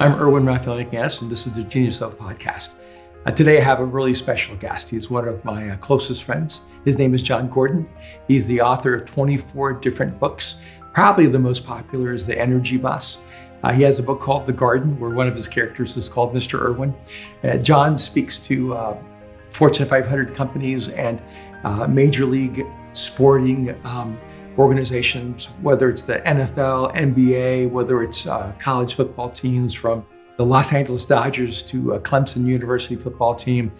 I'm Erwin Raphael McManus, and this is the Genius of podcast. Uh, today, I have a really special guest. He's one of my uh, closest friends. His name is Jon Gordon. He's the author of 24 different books. Probably the most popular is The Energy Bus. Uh, he has a book called The Garden, where one of his characters is called Mr. Irwin. Uh, Jon speaks to uh, Fortune 500 companies and uh, major league sporting um, organizations, whether it's the NFL, NBA, whether it's uh, college football teams from the Los Angeles Dodgers to Clemson University football team.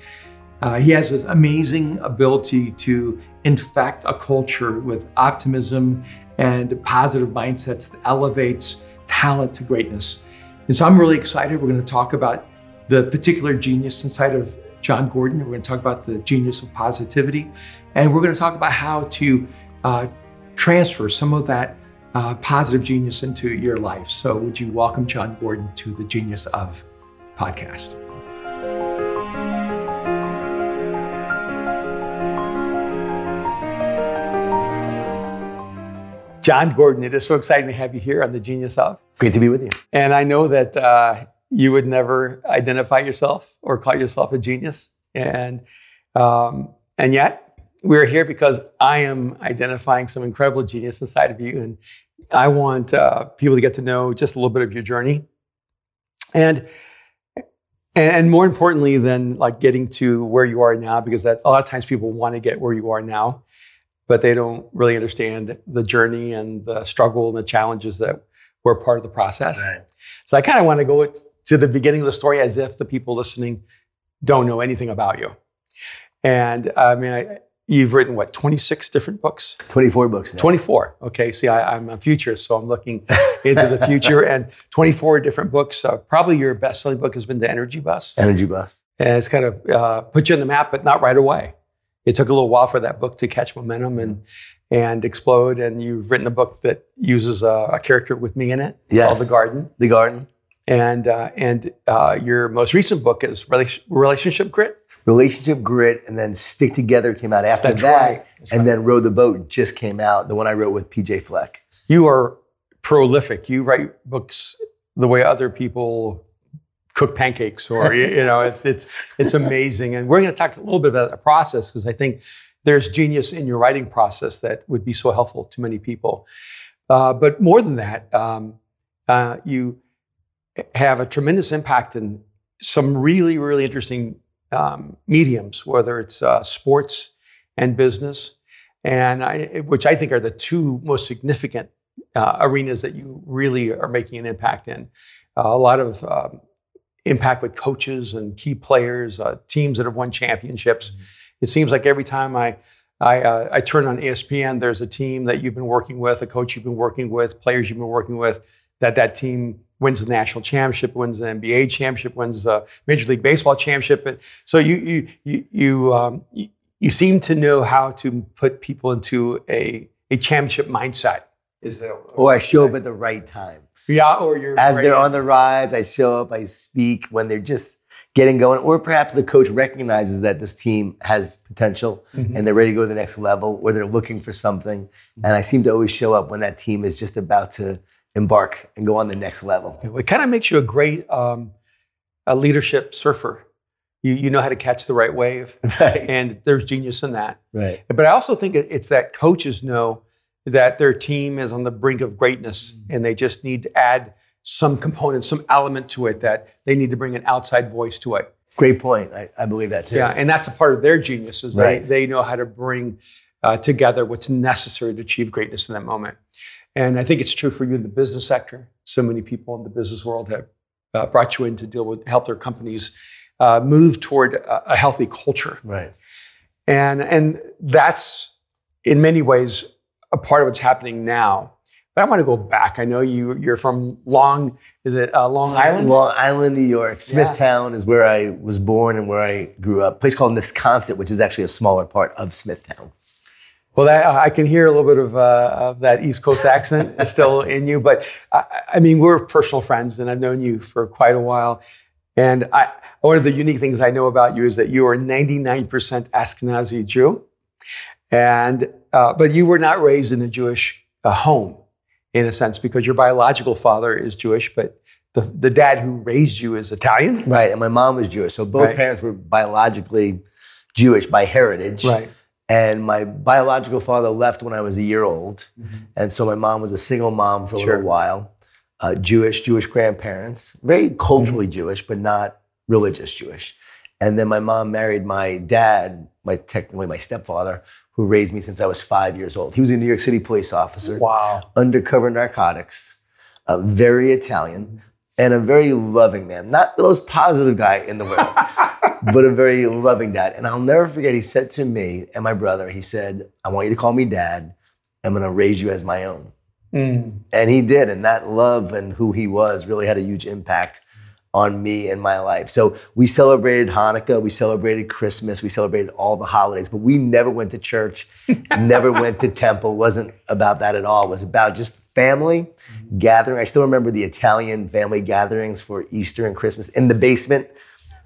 Uh, he has this amazing ability to infect a culture with optimism and positive mindsets that elevates talent to greatness. And so I'm really excited. We're going to talk about the particular genius inside of Jon Gordon. We're going to talk about the genius of positivity. And we're going to talk about how to uh, transfer some of that uh, positive genius into your life. So, would you welcome Jon Gordon to the Genius of podcast? Jon Gordon, it is so exciting to have you here on the Genius of. Great to be with you. And I know that uh, you would never identify yourself or call yourself a genius, and um, and yet we're here because I am identifying some incredible genius inside of you, and I want uh, people to get to know just a little bit of your journey, and and more importantly than like getting to where you are now, because that's a lot of times people want to get where you are now, but they don't really understand the journey and the struggle and the challenges that were part of the process. Right. So I kind of want to go to the beginning of the story as if the people listening don't know anything about you. And I mean, I, You've written what, 26 different books? 24 books. Now. 24. Okay. See, I, am a futurist, so I'm looking into the future. and 24 different books. Uh, probably your best selling book has been The Energy Bus. Energy Bus. And it's kind of uh, put you on the map, but not right away. It took a little while for that book to catch momentum and and explode. And you've written a book that uses a, a character with me in it yes. called The Garden. The Garden. And uh, and uh, your most recent book is Relationship Grit. Relationship Grit and then Stick Together came out after That's that. Right. and right. then Row the Boat just came out, the one I wrote with PJ Fleck. You are prolific. You write books the way other people cook pancakes or you know it's it's it's amazing and we're going to talk a little bit about the process because i think there's genius in your writing process that would be so helpful to many people uh, but more than that um, uh, you have a tremendous impact in some really really interesting um, mediums, whether it's uh, sports and business, and I, which I think are the two most significant uh, arenas that you really are making an impact in. Uh, a lot of um, impact with coaches and key players, uh, teams that have won championships. Mm-hmm. It seems like every time I I, uh, I, turn on ESPN. There's a team that you've been working with, a coach you've been working with, players you've been working with. That that team wins the national championship, wins the NBA championship, wins the Major League Baseball championship. And so you you you you, um, you, you seem to know how to put people into a a championship mindset. Is that? Or I show up at the right time. Yeah, or you're as they're on the rise. I show up. I speak when they're just getting going, or perhaps the coach recognizes that this team has potential mm-hmm. and they're ready to go to the next level, or they're looking for something. And I seem to always show up when that team is just about to embark and go on the next level. It kind of makes you a great um, a leadership surfer. You, you know how to catch the right wave, right. and there's genius in that. Right. But I also think it's that coaches know that their team is on the brink of greatness, mm-hmm. and they just need to add some component, some element to it that they need to bring an outside voice to it. Great point. I, I believe that too. Yeah, and that's a part of their genius is right. they, they know how to bring uh, together what's necessary to achieve greatness in that moment. And I think it's true for you in the business sector. So many people in the business world have uh, brought you in to deal with, help their companies uh, move toward a, a, healthy culture. Right. And, and that's in many ways a part of what's happening now. But I want to go back. I know you, you're from Long, is it uh, Long Island? Long Island, New York. Smithtown yeah. is where I was born and where I grew up. A place called Nesconset, which is actually a smaller part of Smithtown. Well, that, uh, I can hear a little bit of, uh, of that East Coast accent still in you, but I, I, mean, we're personal friends, and I've known you for quite a while. And I, one of the unique things I know about you is that you are 99% Ashkenazi Jew, and uh, but you were not raised in a Jewish uh, home, in a sense, because your biological father is Jewish, but the, the dad who raised you is Italian. Right. And my mom was Jewish. So both Right. parents were biologically Jewish by heritage. And my biological father left when I was a year old. And so my mom was a single mom for a Sure. little while. Uh, Jewish, Jewish grandparents, very culturally Mm-hmm. Jewish, but not religious Jewish. And then my mom married my dad, my technically my stepfather, who raised me since I was five years old. He was a New York City police officer Wow. undercover narcotics, uh, very Italian, and a very loving man. Not the most positive guy in the world, but a very loving dad. And I'll never forget, he said to me and my brother, he said, I want you to call me dad. I'm going to raise you as my own. Mm. And he did. And that love and who he was really had a huge impact on me and my life. So we celebrated Hanukkah, we celebrated Christmas, we celebrated all the holidays, but we never went to church, never went to temple. wasn't about that at all. It was about just family gathering. I still remember the Italian family gatherings for Easter and Christmas in the basement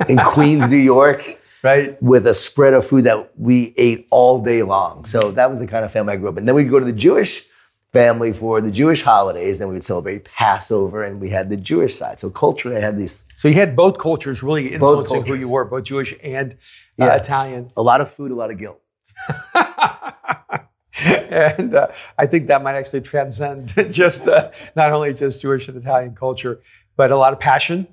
in Queens, New York Right. with a spread of food that we ate all day long. So that was the kind of family I grew up in. Then we'd go to the Jewish family for the Jewish holidays, and we would celebrate Passover, and we had the Jewish side. So culturally, I had these So you had both cultures really influencing who cultures. you were, both Jewish and uh, Yeah. Italian. a lot of food, a lot of guilt. and uh, I think that might actually transcend just uh, not only just Jewish and Italian culture, but a lot of passion.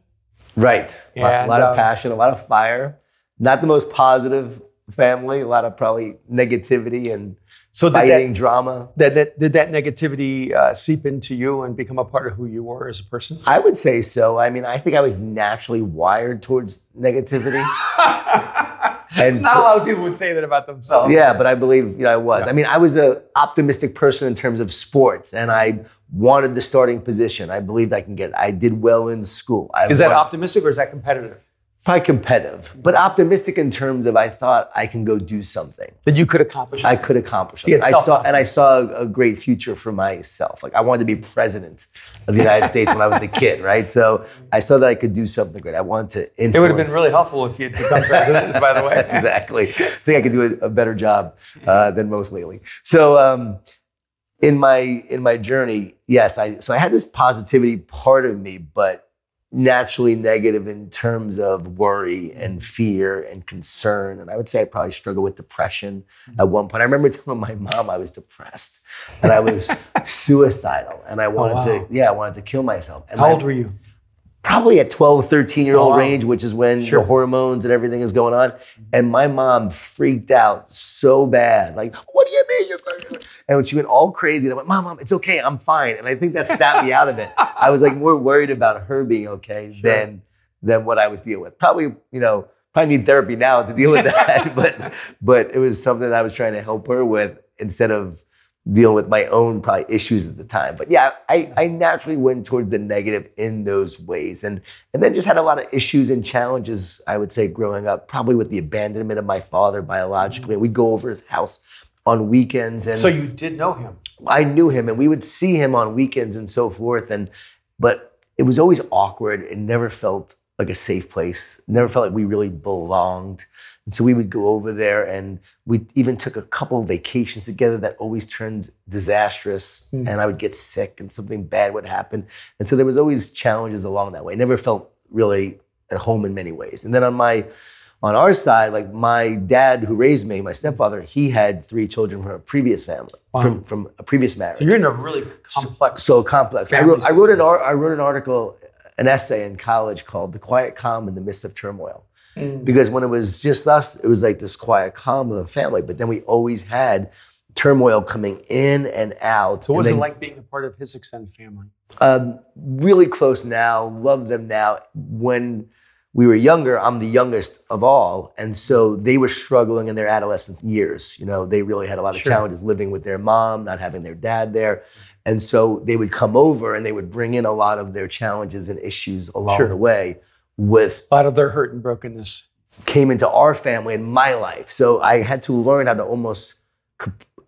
Right. A lot, a lot um, of passion, a lot of fire. Not the most positive family, a lot of probably negativity and So did fighting, that, drama. that, that did that negativity uh, seep into you and become a part of who you were as a person? I would say so. I mean, I think I was naturally wired towards negativity. And Not so- a lot of people would say that about themselves. Yeah, but I believe you know I was. I mean, I was an optimistic person in terms of sports, and I wanted the starting position. I believed I can get. I did well in school. I Is that won- optimistic or is that competitive? Probably competitive, but optimistic in terms of I thought I can go do something. That you could accomplish? I could accomplish something. I saw, and I saw a great future for myself. Like I wanted to be president of the United States when I was a kid, right? So I saw that I could do something great. I wanted to influence. it would have been really helpful if you had become president, by the way. exactly. I think I could do a, a better job uh, than most lately. So um, in my in my journey, yes, I so I had this positivity part of me, but naturally negative in terms of worry and mm. fear and concern. And I would say I probably struggled with depression mm. at one point. I remember telling my mom I was depressed and I was suicidal and I oh, wanted wow. to, yeah, I wanted to kill myself. And How my- old were you? Probably at 12, 13 year Oh, old wow. range, which is when Sure. the hormones and everything is going on. And my mom freaked out so bad. Like, what do you mean? You're and when she went all crazy, I went, Mom, Mom, it's okay. I'm fine. And I think that snapped me out of it. I was like more worried about her being okay than than what I was dealing with. Probably, you know, probably need therapy now to deal with that. but but it was something I was trying to help her with instead of dealing with my own probably issues at the time. But yeah, I, I naturally went towards the negative in those ways. And and then just had a lot of issues and challenges, I would say, growing up, probably with the abandonment of my father biologically. We'd go over his house on weekends and So you did know him. I knew him and we would see him on weekends and so forth. And but it was always awkward. It never felt like a safe place. Never felt like we really belonged. And so we would go over there and we even took a couple of vacations together that always turned disastrous. Mm. And I would get sick and something bad would happen. And so there was always challenges along that way. I Never felt really at home in many ways. And then on my on our side, like my dad who raised me, my stepfather, he had three children from a previous family, Wow. from, from a previous marriage. So you're in a really complex. so complex. I wrote, I wrote an I wrote an article, an essay in college called "The Quiet Calm in the Midst of Turmoil," Mm. because when it was just us, it was like this quiet calm of a family. But then we always had turmoil coming in and out. So what was it like being a part of his extended family? Um, really close now. Love them now. When we were younger, I'm the youngest of all, and so they were struggling in their adolescent years. You know, they really had a lot of Sure. challenges living with their mom, not having their dad there, and so they would come over and they would bring in a lot of their challenges and issues along Sure. the way. With A lot of their hurt and brokenness. came into our family and my life, so I had to learn how to almost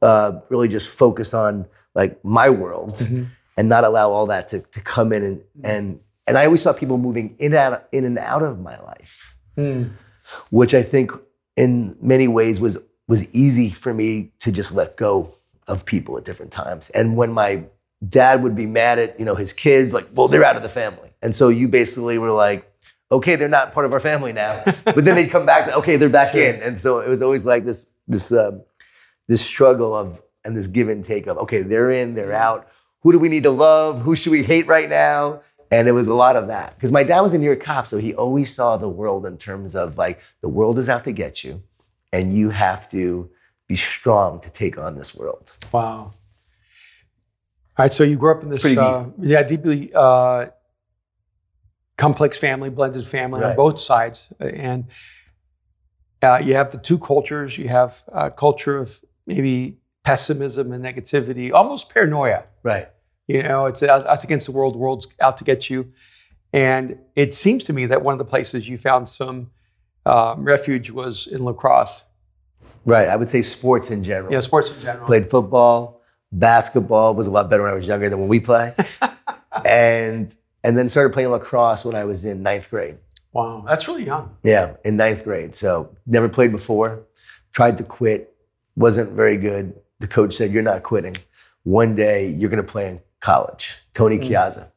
uh, really just focus on like my world Mhm. and not allow all that to, to come in and and and I always saw people moving in and out, in and out of my life, Mm. which I think in many ways was was easy for me to just let go of people at different times. And when my dad would be mad at you know his kids, like, well, they're out of the family, And so you basically were like, okay, they're not part of our family now. but then they'd come back, to, okay, they're back Sure. in. And so it was always like this, this, um, this struggle of, and this give and take of, okay, they're in, they're out. Who do we need to love? Who should we hate right now? And it was a lot of that. Because my dad was a New York cop, so he always saw the world in terms of like, the world is out to get you, and you have to be strong to take on this world. Wow. All right, so you grew up in this, uh, yeah, deeply uh, complex family, blended family on both sides, and uh, you have the two cultures. You have a culture of maybe pessimism and negativity, almost paranoia. Right. You know, it's us us against the world. The world's out to get you. And it seems to me that one of the places you found some um, refuge was in lacrosse. Right. I would say sports in general. Yeah, sports in general. Played football, basketball was a lot better when I was younger than when we play. and and then started playing lacrosse when I was in ninth grade. Wow, that's really young. Yeah, in ninth grade. So never played before. Tried to quit. Wasn't very good. The coach said, "You're not quitting. One day you're going to play in college." Tony Mm. Chiazza.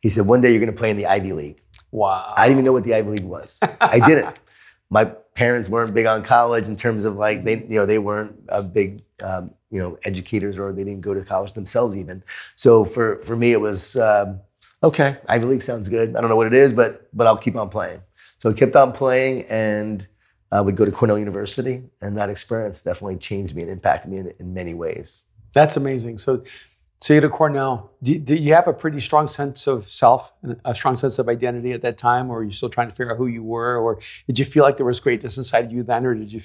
He said, "One day you're going to play in the Ivy League." Wow. I didn't even know what the Ivy League was. I didn't. My parents weren't big on college in terms of like they, you know, they weren't a big, um, you know, educators or they didn't go to college themselves even. So for for me, it was um, okay. Ivy League sounds good. I don't know what it is, but but I'll keep on playing. So I kept on playing and uh, would go to Cornell University, and that experience definitely changed me and impacted me in, in many ways. That's amazing. So, so you go to Cornell. Do you have a pretty strong sense of self and a strong sense of identity at that time, or are you still trying to figure out who you were, or did you feel like there was greatness inside you then, or did you,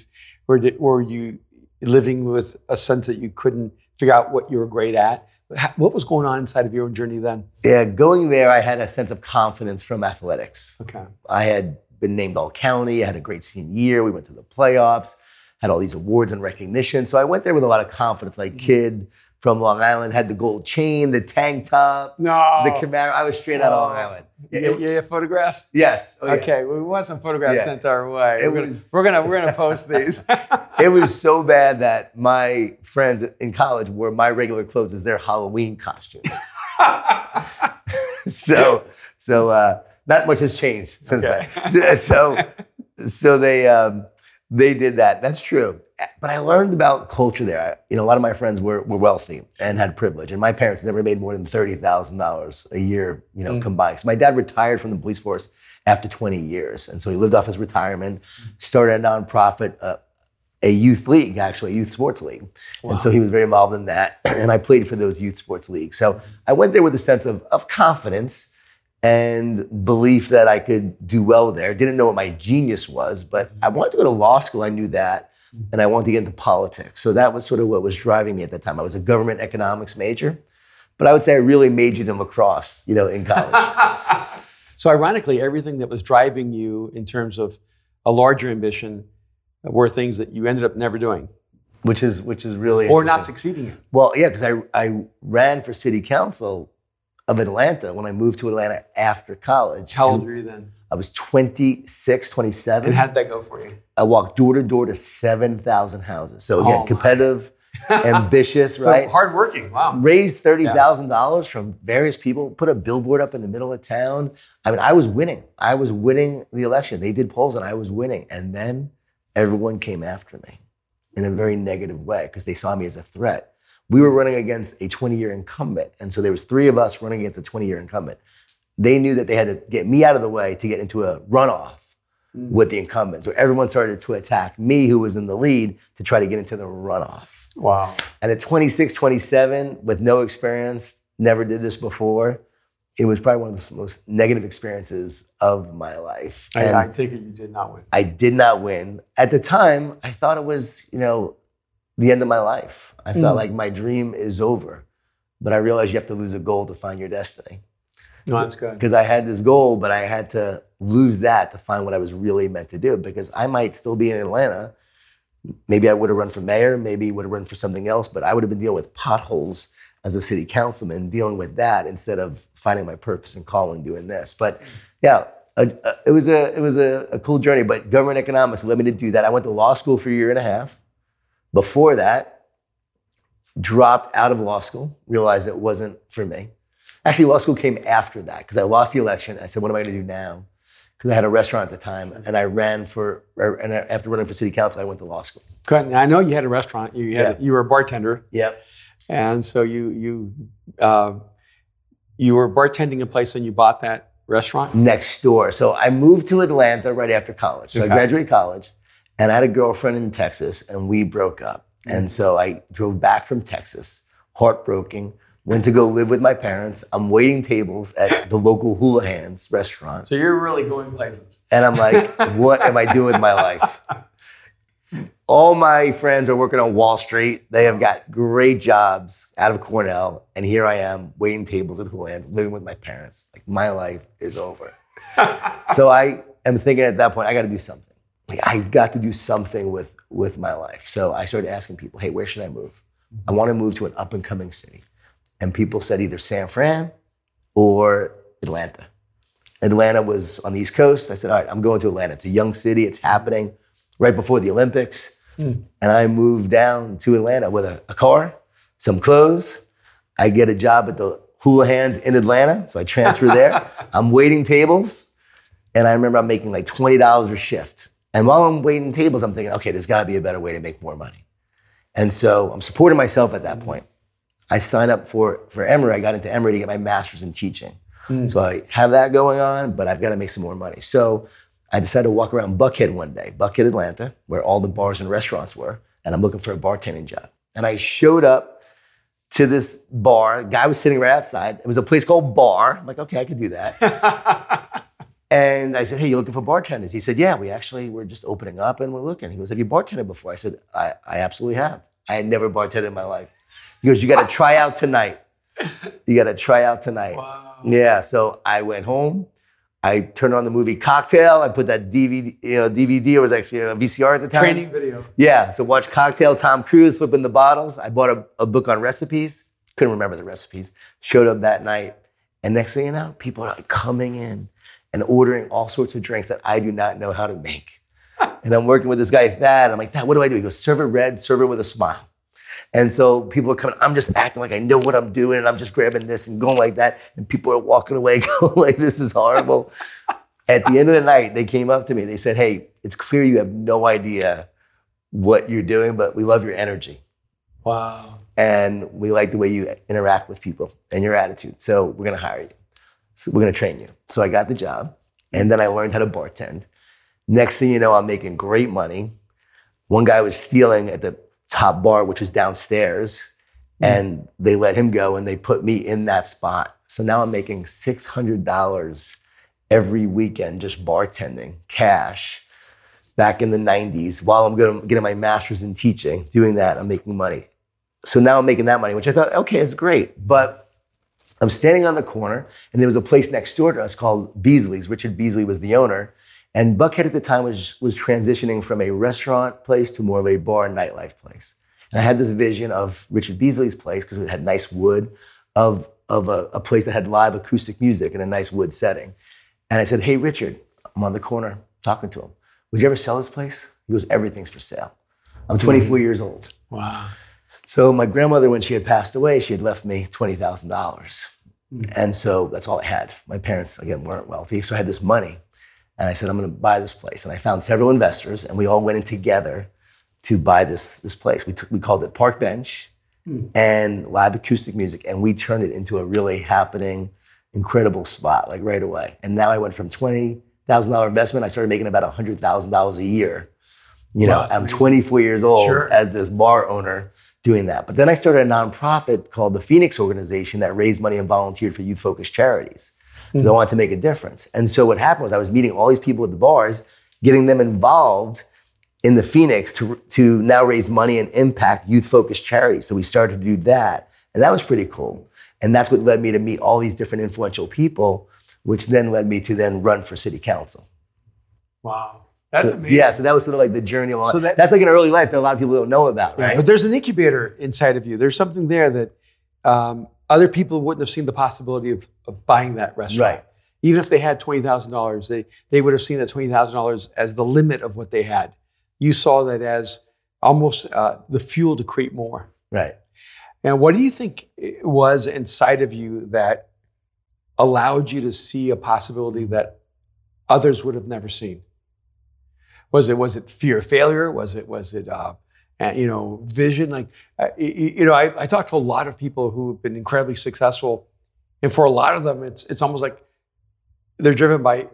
or did, or were you living with a sense that you couldn't figure out what you were great at? Ha- What was going on inside of your own journey then? Yeah, going there, I had a sense of confidence from athletics. Okay. I had been named All County. I had a great senior year. We went to the playoffs, had all these awards and recognition. So I went there with a lot of confidence. Like mm-hmm. kid from Long Island, had the gold chain, the tank top, No. the Camaro. I was straight out of Long Oh. Island. Yeah, It- yeah, yeah, photographs. Yes. Oh. Okay, we want some photographs Yeah. sent our way. It we're, gonna, we're gonna we're gonna post these. It was so bad that my friends in college wore my regular clothes as their Halloween costumes. so, so uh, not much has changed since Okay. then. So, so they um, they did that. That's true. But I learned about culture there. I- you know, a lot of my friends were, were wealthy and had privilege, and my parents never made more than thirty thousand dollars a year, you know, Mm. combined. So my dad retired from the police force after twenty years, and so he lived off his retirement, started a nonprofit. Uh, a youth league, actually, a youth sports league. And so he was very involved in that. And I played for those youth sports leagues. So I went there with a sense of, of confidence and belief that I could do well there. Didn't know what my genius was, but I wanted to go to law school. I knew that. Mm-hmm. And I wanted to get into politics. So that was sort of what was driving me at the time. I was a government economics major, but I would say I really majored in lacrosse, you know, in college. so ironically, everything that was driving you in terms of a larger ambition were things that you ended up never doing which is which is really or not succeeding. Well, yeah, because I, I ran for city council of Atlanta when I moved to Atlanta after college. How old were you then? I was 26, 27. And how did that go for you? I walked door to door to 7,000 houses. So again, Oh, competitive, ambitious, right? Hardworking. Wow. Raised $30,000 from various people, put a billboard up in the middle of town. I mean, I was winning. I was winning the election. They did polls and I was winning. And then everyone came after me in a very negative way because they saw me as a threat. We were running against a 20-year incumbent, and so there was three of us running against a 20-year incumbent. They knew that they had to get me out of the way to get into a runoff Mm. with the incumbent. So everyone started to attack me, who was in the lead, to try to get into the runoff. Wow. And at 26, 27, with no experience, never did this before, it was probably one of the most negative experiences of my life. I, I take it you did not win. I did not win. At the time, I thought it was, you know, the end of my life. I Mm. like my dream is over. But I realized you have to lose a goal to find your destiny. No, that's good. Because I had this goal, but I had to lose that to find what I was really meant to do. Because I might still be in Atlanta. Maybe I would have run for mayor, maybe would have run for something else, but I would have been dealing with potholes as a city councilman, dealing with that instead of finding my purpose and calling doing this. But yeah, a, a- it was a it was a, a cool journey. But government economics led me to do that. I went to law school for a year and a half. Before that, dropped out of law school, realized it wasn't for me. Actually, law school came after that because I lost the election. I said, what am I going to do now? Because I had a restaurant at the time, and I ran for. And after running for city council, I went to law school. Good. I know you had a restaurant. You had Yeah. you were a bartender, Yep. and so you you uh, you were bartending a place and you bought that restaurant. next door. So I moved to Atlanta right after college. So Okay. I graduated college and I had a girlfriend in Texas and we broke up. Mm. And so I drove back from Texas, heartbroken, went to go live with my parents. I'm waiting tables at the local Houlihan's restaurant. So you're really going places. And I'm like, what am I doing with my life? All my friends are working on Wall Street. They have got great jobs out of Cornell. And here I am waiting tables at Houlihan's, living with my parents. Like my life is over. so I am thinking at that point, I got to do something. Like I've got to do something with with my life. So I started asking people, hey, where should I move? I want to move to an up and coming city. And people said either San Fran or Atlanta. Atlanta was on the East Coast. I said, all right, I'm going to Atlanta. It's a young city. It's happening right before the Olympics. Hmm. And I moved down to Atlanta with a, a car, some clothes. I get a job at the Houlihan's in Atlanta. So I transfer there. I'm waiting tables. And I remember I'm making like $20 a shift. And while I'm waiting tables, I'm thinking, okay, there's got to be a better way to make more money. And so I'm supporting myself at that point. I signed up for, for Emory. I got into Emory to get my master's in teaching. Hmm. So I have that going on, but I've got to make some more money. So I decided to walk around Buckhead one day, Buckhead, Atlanta, where all the bars and restaurants were, and I'm looking for a bartending job. And I showed up to this bar. The guy was sitting right outside. It was a place called Bar. I'm like, okay, I could do that. and I said, hey, you looking for bartenders? He said, yeah, we actually we're just opening up and we're looking. He goes, have you bartended before? I said, I, I absolutely have. I had never bartended in my life. He goes, you got to try out tonight. You got to try out tonight. Wow. Yeah, so I went home. I turned on the movie Cocktail. I put that DVD, you know, DVD. It was actually a VCR at the time. Training video. Yeah, so watch Cocktail, Tom Cruise flipping the bottles. I bought a, a book on recipes. Couldn't remember the recipes. Showed up that night, and next thing you know, people are like coming in and ordering all sorts of drinks that I do not know how to make. And I'm working with this guy Thad. I'm like, Thad, what do I do? He goes, serve it red, serve it with a smile. And so people are coming. I'm just acting like I know what I'm doing, and I'm just grabbing this and going like that. And people are walking away, going like, "This is horrible." At the end of the night, they came up to me. They said, "Hey, it's clear you have no idea what you're doing, but we love your energy, Wow. and we like the way you interact with people and your attitude. So we're gonna hire you. So we're gonna train you." So I got the job, and then I learned how to bartend. Next thing you know, I'm making great money. One guy was stealing at the top bar, which was downstairs, mm-hmm. and they let him go and they put me in that spot. So now I'm making $600 every weekend just bartending, cash. Back in the 90s, while I'm getting my master's in teaching, doing that, I'm making money. So now I'm making that money, which I thought, okay, it's great. But I'm standing on the corner, and there was a place next door to us called Beasley's. Richard Beasley was the owner. And Buckhead at the time was, was transitioning from a restaurant place to more of a bar and nightlife place. And I had this vision of Richard Beasley's place because it had nice wood, of, of a, a place that had live acoustic music in a nice wood setting. And I said, Hey, Richard, I'm on the corner talking to him. Would you ever sell this place? He goes, Everything's for sale. I'm 24 years old. Wow. So my grandmother, when she had passed away, she had left me twenty thousand dollars, hmm. and so that's all I had. My parents again weren't wealthy, so I had this money, and I said I'm going to buy this place. And I found several investors, and we all went in together to buy this this place. We took, we called it Park Bench, hmm. and live acoustic music, and we turned it into a really happening, incredible spot like right away. And now I went from twenty thousand dollar investment, I started making about hundred thousand dollars a year. You know, Wow, that's I'm amazing. 24 years old Sure. as this bar owner doing that. But then I started a nonprofit called the Phoenix Organization that raised money and volunteered for youth focused charities. Because I mm-hmm. wanted to make a difference. And so what happened was I was meeting all these people at the bars, getting them involved in the Phoenix to, to now raise money and impact youth focused charities. So we started to do that. And that was pretty cool. And that's what led me to meet all these different influential people, which then led me to then run for city council. Wow. That's So- amazing. Yeah, so that was sort of like the journey along. So that- that's like an early life that a lot of people don't know about, Yeah, right? But there's an incubator inside of you. There's something there that um, other people wouldn't have seen the possibility of, of buying that restaurant. Right. Even if they had twenty thousand dollars, they they would have seen that twenty thousand dollars as the limit of what they had. You saw that as almost uh, the fuel to create more. right. And what do you think was inside of you that allowed you to see a possibility that others would have never seen? Was it was it fear of failure? Was it was it uh, you know vision? Like uh, you, know, I, I talked to a lot of people who have been incredibly successful, and for a lot of them, it's it's almost like they're driven by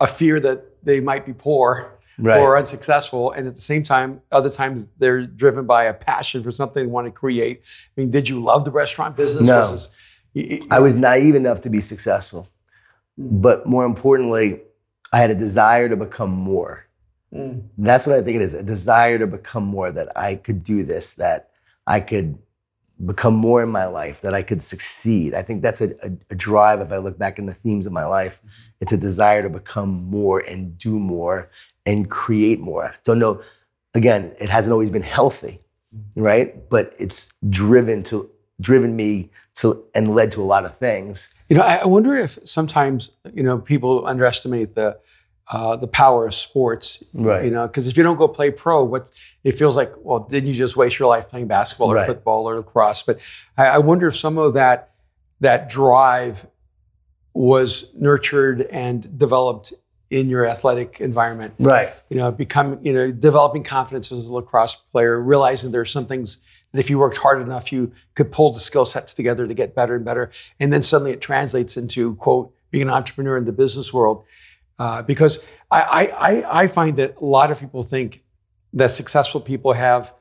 a fear that they might be poor Right. or unsuccessful, and at the same time, other times they're driven by a passion for something they want to create. I mean, did you love the restaurant business? No. versus- I was naive enough to be successful. But more importantly, I had a desire to become more. Mm. That's what I think it is a desire to become more, that I could do this, that I could become more in my life, that I could succeed. I think that's a, a, a drive. If I look back in the themes of my life, it's a desire to become more and do more and create more. Don't know, again, it hasn't always been healthy, right? But it's driven to driven me to and led to a lot of things. You know, I I wonder if sometimes you know people underestimate the uh, the power of sports. Right. You know, because if you don't go play pro, what it feels like. Well, didn't you just waste your life playing basketball or Right. football or lacrosse? But I, I wonder if some of that that drive was nurtured and developed in your athletic environment. Right. You know, become you know developing confidence as a lacrosse player, realizing there are some things that if you worked hard enough, you could pull the skill sets together to get better and better. And then suddenly it translates into quote being an entrepreneur in the business world. Uh, because I, I, I, I find that a lot of people think that successful people have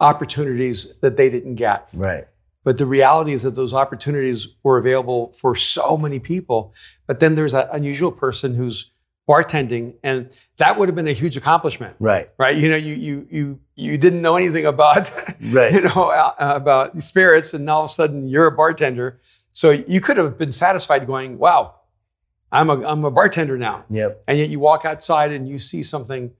opportunities that they didn't get. Right. But the reality is that those opportunities were available for so many people. But then there's that unusual person who's bartending, and that would have been a huge accomplishment, Right. right? You know, you you you you didn't know anything about Right. you know uh, about spirits, and all of a sudden you're a bartender. So you could have been satisfied going, "Wow, I'm a I'm a bartender now," Yep. and yet you walk outside and you see something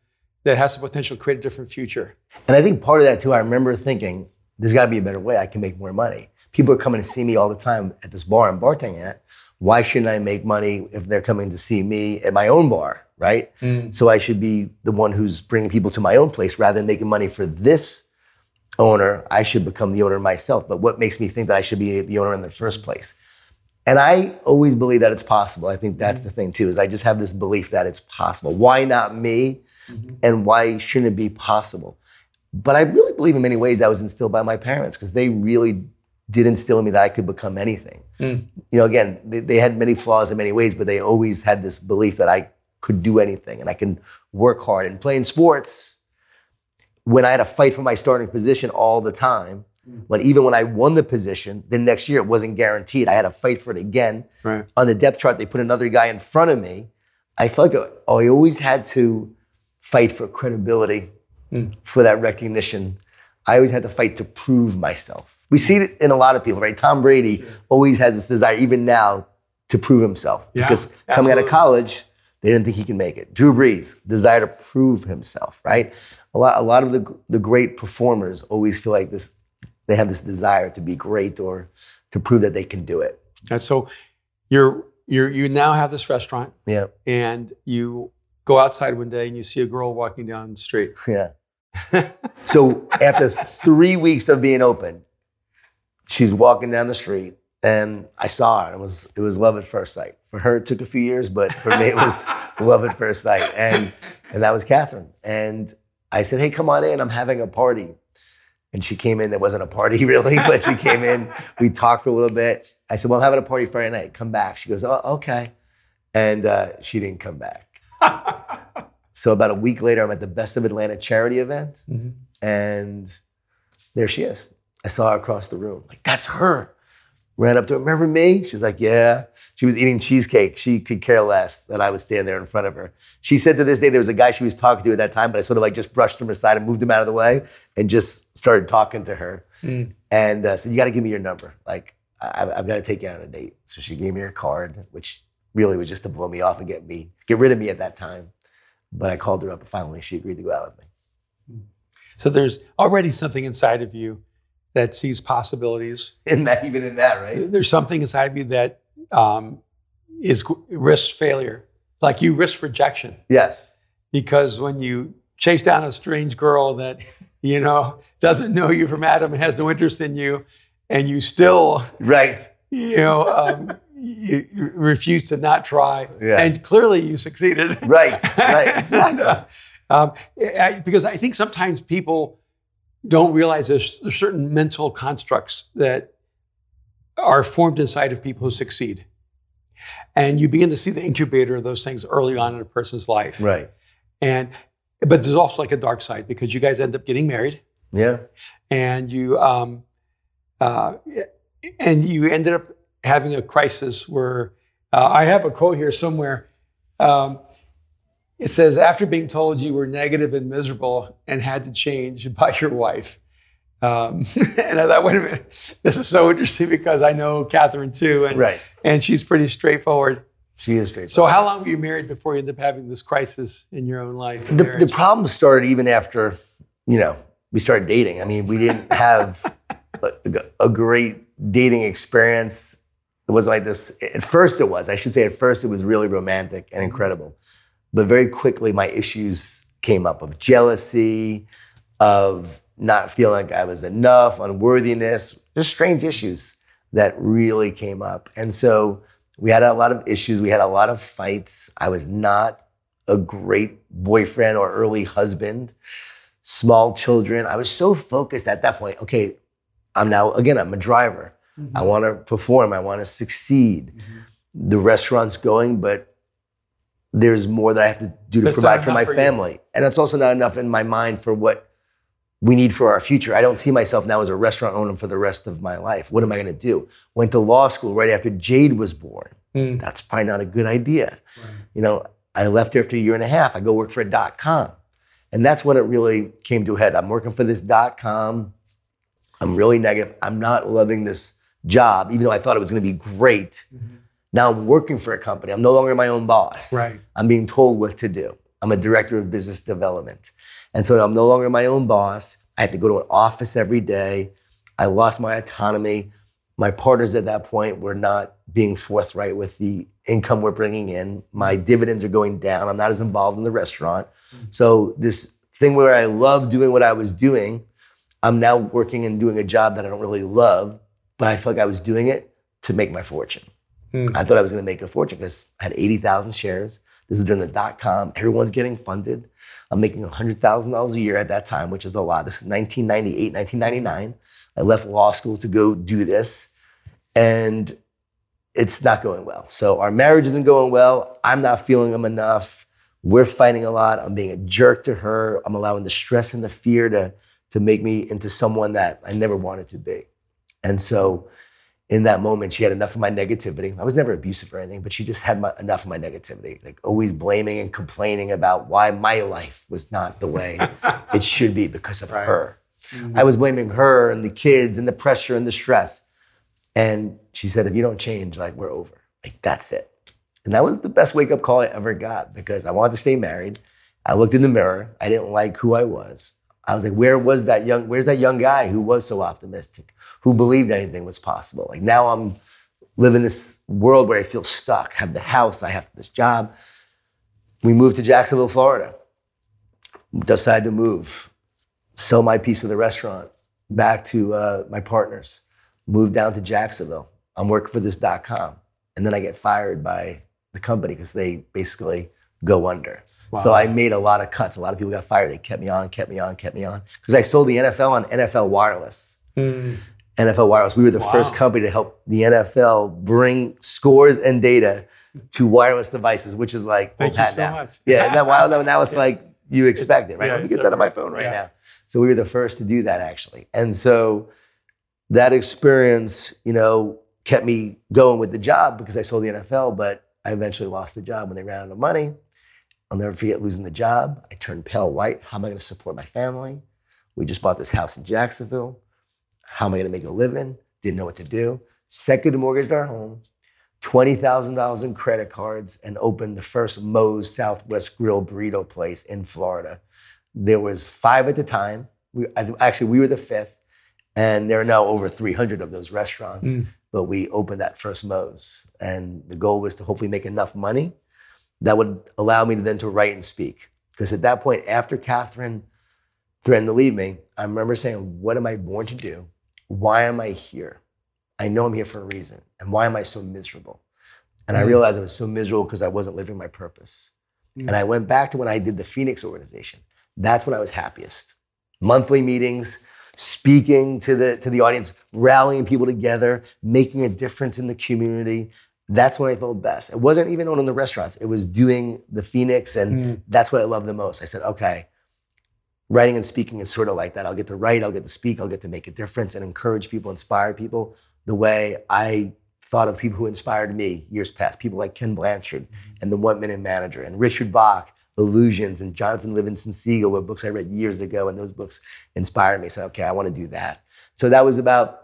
that has the potential to create a different future. And I think part of that too, I remember thinking, there's got to be a better way I can make more money. People are coming to see me all the time at this bar I'm bartending at. Why shouldn't I make money if they're coming to see me at my own bar, right? Mm. So I should be the one who's bringing people to my own place rather than making money for this owner. I should become the owner myself. But what makes me think that I should be the owner in the first place? And I always believe that it's possible. I think that's the mm-hmm. thing too, is I just have this belief that it's possible. Why not me? Mm-hmm. And why shouldn't it be possible? But I really believe in many ways that was instilled by my parents because they really did instill in me that I could become anything. Mm. You know, again, they, they had many flaws in many ways, but they always had this belief that I could do anything and I can work hard. And playing sports, when I had to fight for my starting position all the time, Hmm. but even when I won the position, the next year it wasn't guaranteed. I had to fight for it again. Right. On the depth chart, they put another guy in front of me. I felt like oh, I always had to fight for credibility, hmm. for that recognition. I always had to fight to prove myself. We see it in a lot of people, right? Tom Brady always has this desire, even now, to prove himself. Yeah, because coming out of college, they didn't think he could make it. Drew Brees, desire to prove himself, right? A lot, a lot of the, the great performers always feel like this, they have this desire to be great or to prove that they can do it. And so you're you're you now have this restaurant Yeah, and you go outside one day and you see a girl walking down the street. yeah. So after three weeks of being open, she's walking down the street and I saw her. It was it was love at first sight. For her, it took a few years, but for me, it was love at first sight. And and that was Catherine. And I said, "Hey, come on in. I'm having a party." And she came in. There wasn't a party really, but she came in. We talked for a little bit. I said, "Well, I'm having a party Friday night. Come back." She goes, "Oh, okay." And uh, she didn't come back. So about a week later, I'm at the Best of Atlanta charity event, Mhm. and there she is. I saw her across the room. Like, that's her. Ran up to her. Remember me? She's like, yeah. She was eating cheesecake. She could care less that I was standing there in front of her. She said to this day there was a guy she was talking to at that time, but I sort of like just brushed him aside and moved him out of the way and just started talking to her. Mm. And uh, said, you got to give me your number. Like, I, I've got to take you out on a date. So she gave me her card, which really was just to blow me off and get me, get rid of me at that time. But I called her up and finally she agreed to go out with me. So there's already something inside of you that sees possibilities. In that, even in that, right? There's something inside of you that um, is risk failure, like you risk rejection. Yes. because when you chase down a strange girl that you know doesn't know you from Adam and has no interest in you, and you still Right. you know um, you, you refused to not try, Yeah. and clearly you succeeded. Right, right, exactly. um, I- because I think sometimes people don't realize there's, there's certain mental constructs that are formed inside of people who succeed. And you begin to see the incubator of those things early on in a person's life. Right. And but there's also like a dark side because you guys end up getting married Yeah. and you um, uh, and you ended up having a crisis where uh, I have a quote here somewhere. Um, it says, "After being told you were negative and miserable and had to change by your wife." Um, and I thought, wait a minute, this is so interesting because I know Catherine too, and Right. and she's pretty straightforward. She is straight. So, how long were you married before you ended up having this crisis in your own life? the, the problem started even after, you know, we started dating. I mean, we didn't have a, a great dating experience. It wasn't like this. At first, it was. I should say, at first, it was really romantic and incredible. But very quickly, my issues came up of jealousy, of not feeling like I was enough, unworthiness, just strange issues that really came up. And so we had a lot of issues. We had a lot of fights. I was not a great boyfriend or early husband, small children. I was so focused at that point. Okay, I'm now, again, I'm a driver. Mm-hmm. I want to perform, I want to succeed. Mm-hmm. The restaurant's going, but there's more that I have to do to That's provide for my for you. family. And it's also not enough in my mind for what we need for our future. I don't see myself now as a restaurant owner for the rest of my life. What am I going to do? Went to law school right after Jade was born. Mm. That's probably not a good idea. You know, I left after a year and a half. I go work for a dot com. And that's when it really came to a head. I'm working for this dot com. I'm really negative. I'm not loving this job, even though I thought it was going to be great. Now I'm working for a company. I'm no longer my own boss. Right. I'm being told what to do. I'm a director of business development. And so I'm no longer my own boss. I have to go to an office every day. I lost my autonomy. My partners at that point were not being forthright with the income we're bringing in. My dividends are going down. I'm not as involved in the restaurant. Mm. So this thing where I love doing what I was doing, I'm now working and doing a job that I don't really love, but I felt like I was doing it to make my fortune. Hmm. I thought I was going to make a fortune because I had 80,000 shares. This is during the dot com. Everyone's getting funded. I'm making $100,000 a year at that time, which is a lot. This is 1998, 1999. I left law school to go do this, and it's not going well. So our marriage isn't going well. I'm not feeling him enough. We're fighting a lot. I'm being a jerk to her. I'm allowing the stress and the fear to, to make me into someone that I never wanted to be. And so in that moment, she had enough of my negativity. I was never abusive or anything, but she just had my, enough of my negativity, like always blaming and complaining about why my life was not the way it should be because of Right. her. I mm-hmm. was blaming her and the kids and the pressure and the stress. And she said, if you don't change, like we're over. Like that's it. And that was the best wake up call I ever got because I wanted to stay married. I looked in the mirror. I didn't like who I was. I was like, where was that young, where's that young guy who was so optimistic, who believed anything was possible? Like now I'm living this world where I feel stuck, have the house, I have this job. We moved to Jacksonville, Florida. Decided to move, sell my piece of the restaurant back to uh, my partners, moved down to Jacksonville. I'm working for this dot com. And then I get fired by the company because they basically go under. So I made a lot of cuts. A lot of people got fired. They kept me on, kept me on, kept me on. Because I sold the NFL on NFL Wireless. Mm. NFL Wireless. We were the Wow. first company to help the NFL bring scores and data to wireless devices, which is like Thank you so now. much. Yeah, that wild? now, now it's like you expect it, right? yeah, Let me get that on my phone right Yeah. now. So we were the first to do that actually. And so that experience, you know, kept me going with the job because I sold the NFL, but I eventually lost the job when they ran out of money. I'll never forget losing the job. I turned pale white. How am I going to support my family? We just bought this house in Jacksonville. How am I going to make a living? Didn't know what to do. Second mortgaged our home, $20,000 in credit cards, and opened the first Moe's Southwest Grill burrito place in Florida. There was five at the time. We, actually, we were the fifth, and there are now over 300 of those restaurants. Mm. But we opened that first Moe's, and the goal was to hopefully make enough money that would allow me to then to write and speak. Because at that point, after Catherine threatened to leave me, I remember saying, "What am I born to do? Why am I here? I know I'm here for a reason, and why am I so miserable?" And I Mm. realized I was so miserable because I wasn't living my purpose. Mm. And I went back to when I did the Phoenix organization. That's when I was happiest. Monthly meetings, speaking to the to the audience, rallying people together, making a difference in the community. That's when I felt best. It wasn't even owning the restaurants. It was doing the Phoenix, and Mm. that's what I love the most. I said, okay, writing and speaking is sort of like that. I'll get to write, I'll get to speak, I'll get to make a difference and encourage people, inspire people the way I thought of people who inspired me years past. People like Ken Blanchard and the One Minute Manager and Richard Bach, Illusions, and Jonathan Livingston Seagull were books I read years ago, and those books inspired me. Said, okay, I want to do that. So that was about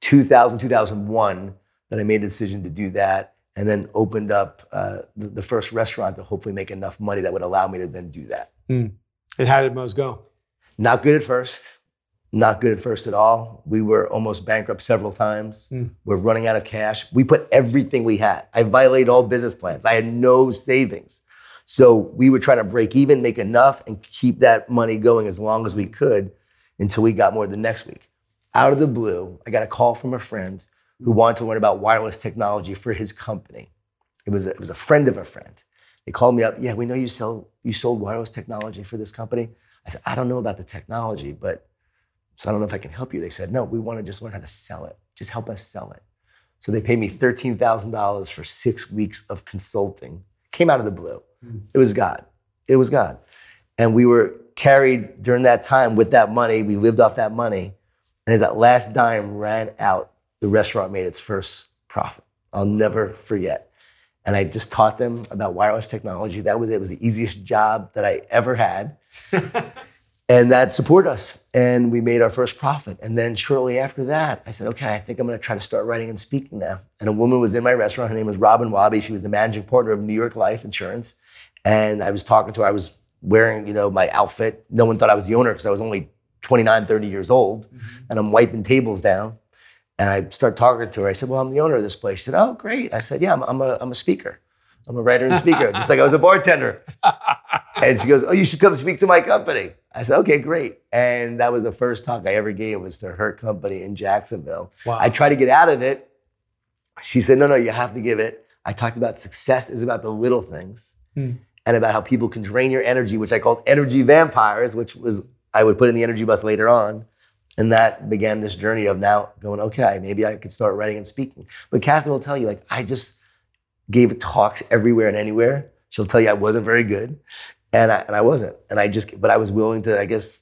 2000, 2001 that I made a decision to do that and then opened up uh, the, the first restaurant to hopefully make enough money that would allow me to then do that. And how did Mo's go? Not good at first. Not good at first at all. We were almost bankrupt several times. Mm. We're running out of cash. We put everything we had. I violated all business plans. I had no savings. So we were trying to break even, make enough, and keep that money going as long as we could until we got more the next week. Out of the blue, I got a call from a friend who wanted to learn about wireless technology for his company. It was a, it was a friend of a friend. They called me up. Yeah, we know you sell you sold wireless technology for this company. I said, I don't know about the technology, but so I don't know if I can help you. They said, no, we want to just learn how to sell it. Just help us sell it. So they paid me $13,000 for six weeks of consulting. Came out of the blue. Mm. It was God. It was God. And we were carried during that time with that money. We lived off that money. And as that last dime ran out, the restaurant made its first profit. I'll never forget. And I just taught them about wireless technology. That was it. It was the easiest job that I ever had. and that supported us. And we made our first profit. And then shortly after that, I said, okay, I think I'm going to try to start writing and speaking now. And a woman was in my restaurant. Her name was Robin Wabi. She was the managing partner of New York Life Insurance. And I was talking to her. I was wearing, you know, my outfit. No one thought I was the owner because I was only 29, 30 years old. Mm-hmm. And I'm wiping tables down. And I start talking to her. I said, well, I'm the owner of this place. She said, oh, great. I said, yeah, I'm, I'm, a, I'm a speaker. I'm a writer and speaker, just like I was a bartender. and she goes, oh, you should come speak to my company. I said, okay, great. And that was the first talk I ever gave was to her company in Jacksonville. Wow. I tried to get out of it. She said, no, no, you have to give it. I talked about success is about the little things Hmm. and about how people can drain your energy, which I called energy vampires, which was I would put in the energy bus later on. And that began this journey of now going, okay, maybe I could start writing and speaking. But Catherine will tell you, like, I just gave talks everywhere and anywhere. She'll tell you I wasn't very good. And I, and I wasn't. And I just, but I was willing to, I guess,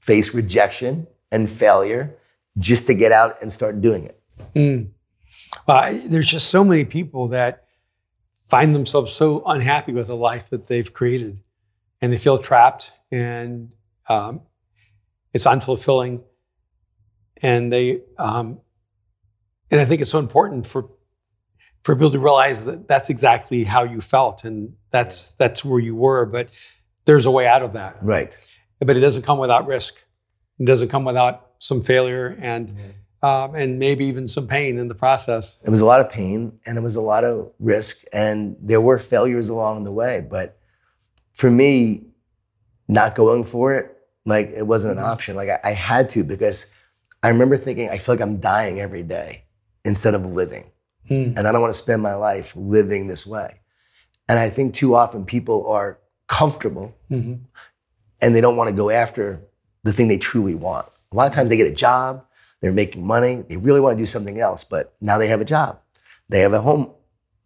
face rejection and failure just to get out and start doing it. Mm. There's just so many people that find themselves so unhappy with the life that they've created, and they feel trapped, and um, it's unfulfilling. And they, um, and I think it's so important for for people to realize that that's exactly how you felt, and that's that's where you were. But there's a way out of that. Right. But it doesn't come without risk. It doesn't come without some failure and um, and maybe even some pain in the process. It was a lot of pain and it was a lot of risk and there were failures along the way. But for me, not going for it, like it wasn't an option. Like I, I had to because I remember thinking, I feel like I'm dying every day instead of living. Mm. And I don't want to spend my life living this way. And I think too often people are comfortable Mhm. and they don't want to go after the thing they truly want. A lot of times they get a job, they're making money, they really want to do something else, but now they have a job. They have a home,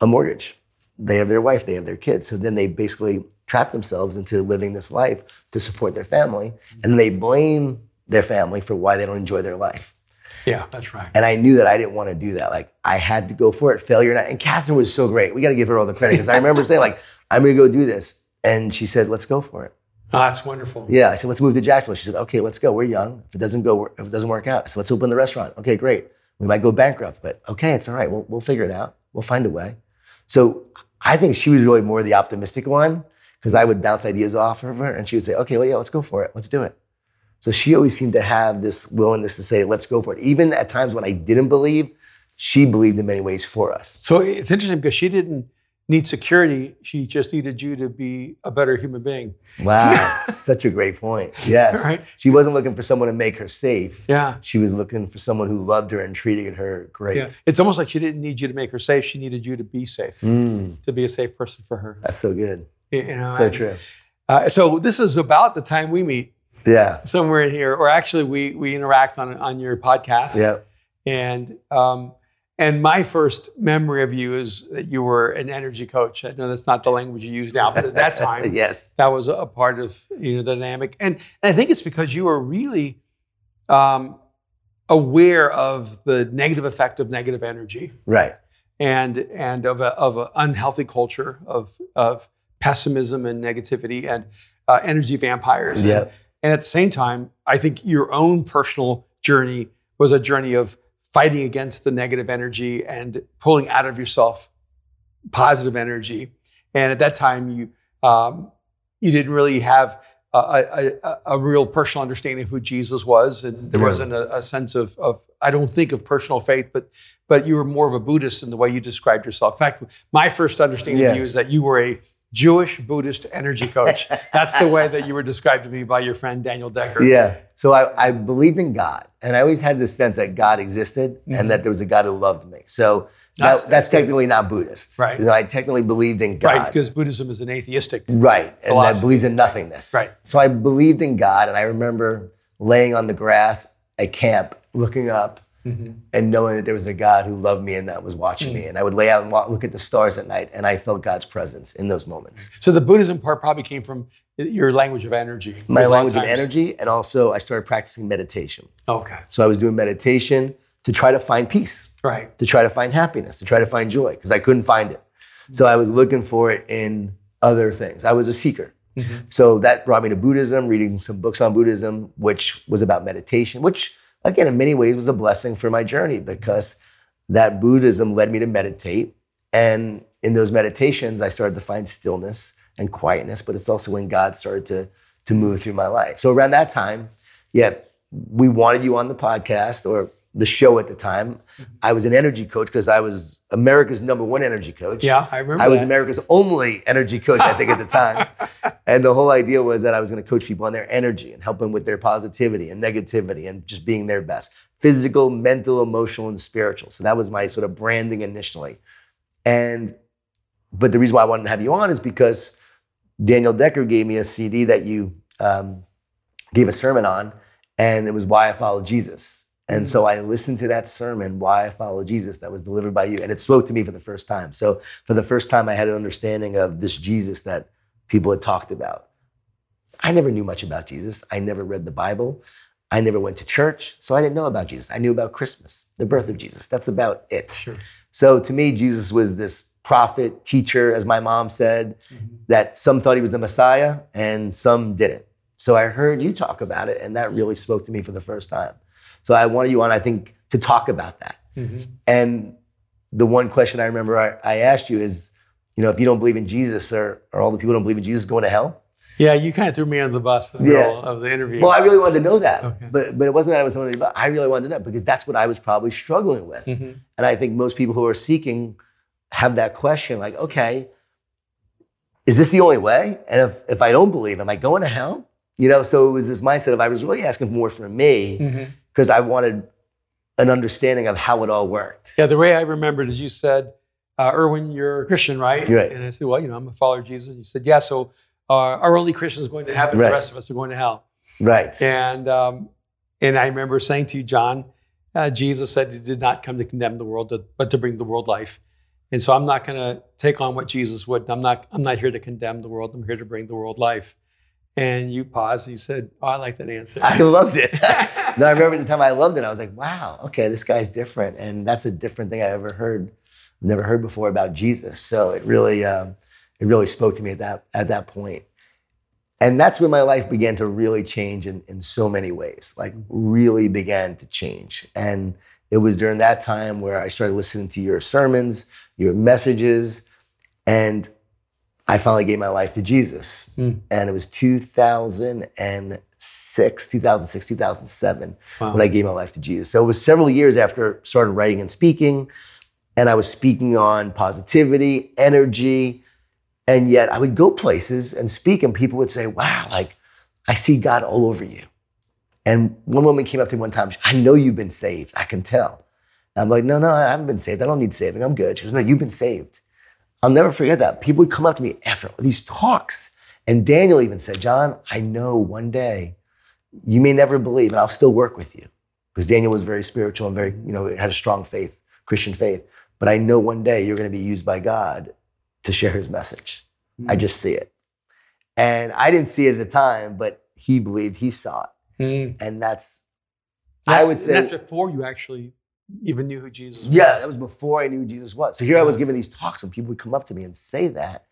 a mortgage. They have their wife, they have their kids. So then they basically trap themselves into living this life to support their family. And they blame their family for why they don't enjoy their life. Yeah, that's right. And I knew that I didn't want to do that. Like I had to go for it, failure. And, I, and Catherine was so great. We got to give her all the credit because I remember saying like, I'm going to go do this. And she said, let's go for it. Oh, that's wonderful. Yeah, I said, let's move to Jacksonville. She said, okay, let's go. We're young. If it doesn't go, if it doesn't work out, I said, let's open the restaurant. Okay, great. We might go bankrupt, but okay, it's all right. We'll, we'll figure it out. We'll find a way. So I think she was really more the optimistic one because I would bounce ideas off of her and she would say, okay, well, yeah, let's go for it. Let's do it. So she always seemed to have this willingness to say, let's go for it. Even at times when I didn't believe, she believed in many ways for us. So it's interesting because she didn't need security. She just needed you to be a better human being. Wow, such a great point. Yes. Right. She wasn't looking for someone to make her safe. Yeah. She was looking for someone who loved her and treated her great. Yeah. It's almost like she didn't need you to make her safe. She needed you to be safe, Mm, to be a safe person for her. that's so good. You know, So and, true. Uh, so this is about the time we meet Yeah. somewhere in here, or actually we we interact on on your podcast. Yeah. And um, and my first memory of you is that you were an energy coach. I know that's not the language you use now, but at that time, yes. that was a part of you know the dynamic. And, and I think it's because you were really um, aware of the negative effect of negative energy Right. and and of a of an unhealthy culture of of pessimism and negativity and uh, energy vampires. Yeah. and at the same time, I think your own personal journey was a journey of fighting against the negative energy and pulling out of yourself positive energy. And at that time, you um, you didn't really have a, a, a, a real personal understanding of who Jesus was, and there Yeah. wasn't a, a sense of, of I don't think of personal faith, but but you were more of a Buddhist in the way you described yourself. In fact, my first understanding Yeah. of you is that you were a Jewish Buddhist energy coach. That's the way that you were described to me by your friend Daniel Decker. Yeah. So I, I believed in God, and I always had this sense that God existed Mhm. and that there was a God who loved me. So That's- that, that's technically not Buddhist. Right. You know, I technically believed in God. Right, because Buddhism is an atheistic. Right. And that believes in nothingness. Right. So I believed in God, and I remember laying on the grass at camp, looking up Mm-hmm. and knowing that there was a God who loved me and that was watching me. Mm. And I would lay out and walk, look at the stars at night, and I felt God's presence in those moments. Mm. So the Buddhism part probably came from uh, your language of energy. My Because a lot language of energy, and also I started practicing meditation. Okay. So I was doing meditation to try to find peace. Right. to try to find happiness, to try to find joy, because I couldn't find it. Mm. So I was looking for it in other things. I was a seeker. Mm-hmm. So that brought me to Buddhism, reading some books on Buddhism, which was about meditation, which again, in many ways was a blessing for my journey because that Buddhism led me to meditate. And in those meditations, I started to find stillness and quietness, but it's also when God started to, to move through my life. So around that time, yeah, we wanted you on the podcast or the show at the time. I was an energy coach because I was America's number one energy coach. Yeah, I remember. I was that. America's only energy coach, I think, at the time. and the whole idea was that I was going to coach people on their energy and help them with their positivity and negativity and just being their best physical, mental, emotional, and spiritual. So that was my sort of branding initially. And, but the reason why I wanted to have you on is because Daniel Decker gave me a CD that you um, gave a sermon on, and it was Why I Follow Jesus. And mm. so I listened to that sermon, Why I Follow Jesus, that was delivered by you, and it spoke to me for the first time. So for the first time, I had an understanding of this Jesus that people had talked about. I never knew much about Jesus. I never read the Bible. I never went to church, so I didn't know about Jesus. I knew about Christmas, the birth of Jesus. That's about it. Sure. So to me, Jesus was this prophet, teacher, as my mom said, mm-hmm. that some thought he was the Messiah and some didn't. So I heard you talk about it, and that really spoke to me for the first time. So I wanted you on, I think, to talk about that. And the one question I remember I, I asked you is, you know, if you don't believe in Jesus, are, are all the people who don't believe in Jesus going to hell? Yeah, you kind of threw me under the bus in the Yeah. middle of the interview. Well, I really wanted to know that, Okay. but but it wasn't that I was somebody, I really wanted to know that because that's what I was probably struggling with. Mhm. And I think most people who are seeking have that question, like, okay, is this the only way? And if if I don't believe, am I going to hell? You know, so it was this mindset of I was really asking more for me Mhm. Because I wanted an understanding of how it all worked. Yeah, the way I remembered is you said, uh, Erwin, you're a Christian, right? Right. And I said, well, you know, I'm a follower of Jesus. You said, yeah, so uh, are only is going to heaven? Right. The rest of us are going to hell. Right. And um, and I remember saying to you, Jon, uh, Jesus said he did not come to condemn the world, to, but to bring the world life. And so I'm not going to take on what Jesus would. I'm not. I'm not here to condemn the world. I'm here to bring the world life. And you paused. And you said, "Oh, I like that answer." I loved it. no, I remember the time I loved it. I was like, wow, okay, this guy's different. And that's a different thing I ever heard, never heard before about Jesus. So it really, um, it really spoke to me at that, at that point. And that's when my life began to really change in, in so many ways, like really began to change. And it was during that time where I started listening to your sermons, your messages, and I finally gave my life to Jesus. Mm. And it was 2006, 2006, 2007 Wow. when I gave my life to Jesus. So it was several years after I started writing and speaking. and I was speaking on positivity, energy, and yet I would go places and speak, and people would say, Wow, like I see God all over you. And one woman came up to me one time, I know you've been saved. I can tell. And I'm like, No, no, I haven't been saved. I don't need saving. I'm good. She goes, No, you've been saved. I'll never forget that. People would come up to me after these talks. And Daniel even said, Jon, I know one day you may never believe, and I'll still work with you. Because Daniel was very spiritual and very, you know, had a strong faith, Christian faith. But I know one day you're going to be used by God to share his message. Mm. I just see it. And I didn't see it at the time, but he believed he saw it. Mm. And that's, that's, I would say. That's before you actually even knew who Jesus was. Yeah, that was before I knew who Jesus was. So here I was giving these talks, and people would come up to me and say that.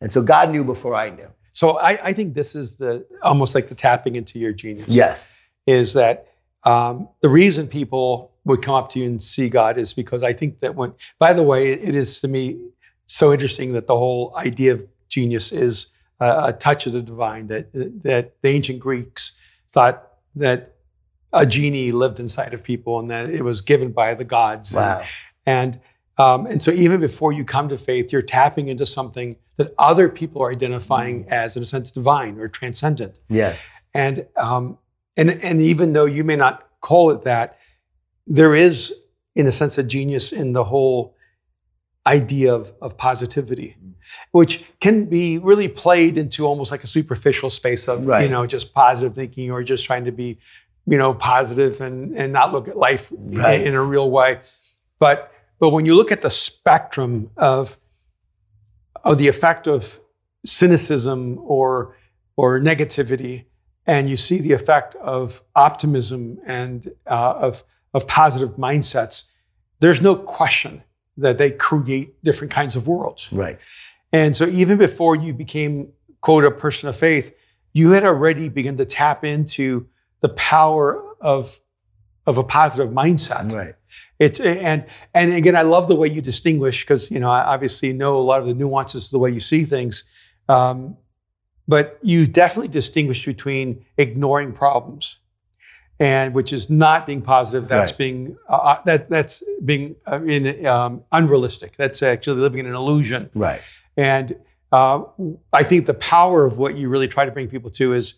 And so God knew before I knew. So I, I think this is the almost like the tapping into your genius. Yes. Is that um, the reason people would come up to you and see God is because I think that when, by the way, it is to me so interesting that the whole idea of genius is a, a touch of the divine, that, that the ancient Greeks thought that a genie lived inside of people and that it was given by the gods. Wow. And, and, um, and so even before you come to faith, you're tapping into something that other people are identifying as, in a sense, divine or transcendent. Yes. And um, and and even though you may not call it that, there is, in a sense, a genius in the whole idea of, of positivity, which can be really played into almost like a superficial space of right. you know just positive thinking or just trying to be you know positive and and not look at life right. in, in a real way. But but when you look at the spectrum of of the effect of cynicism or or negativity, and you see the effect of optimism and uh, of of positive mindsets, there's no question that they create different kinds of worlds. Right. And so even before you became quote a person of faith, you had already begun to tap into the power of of a positive mindset. Right. It's and and again, I love the way you distinguish because you know I obviously know a lot of the nuances of the way you see things, um, but you definitely distinguish between ignoring problems, and which is not being positive. That's right. being uh, uh that that's being uh, in um, unrealistic. That's actually living in an illusion. Right. And uh, I think the power of what you really try to bring people to is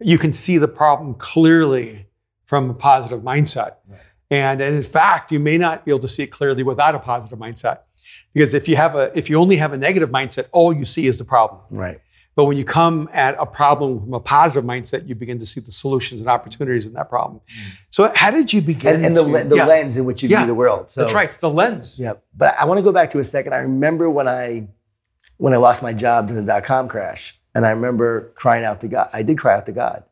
you can see the problem clearly from a positive mindset. Right. And, and in fact, you may not be able to see it clearly without a positive mindset. Because if you have a if you only have a negative mindset, all you see is the problem. Right. But when you come at a problem from a positive mindset, you begin to see the solutions and opportunities in that problem. Mm. So how did you begin? And, and the, to, the yeah. lens in which you yeah. view the world. So, That's right. It's the lens. Yeah. But I want to go back to a second. I remember when I when I lost my job during the dot com crash, and I remember crying out to God. I did cry out to God.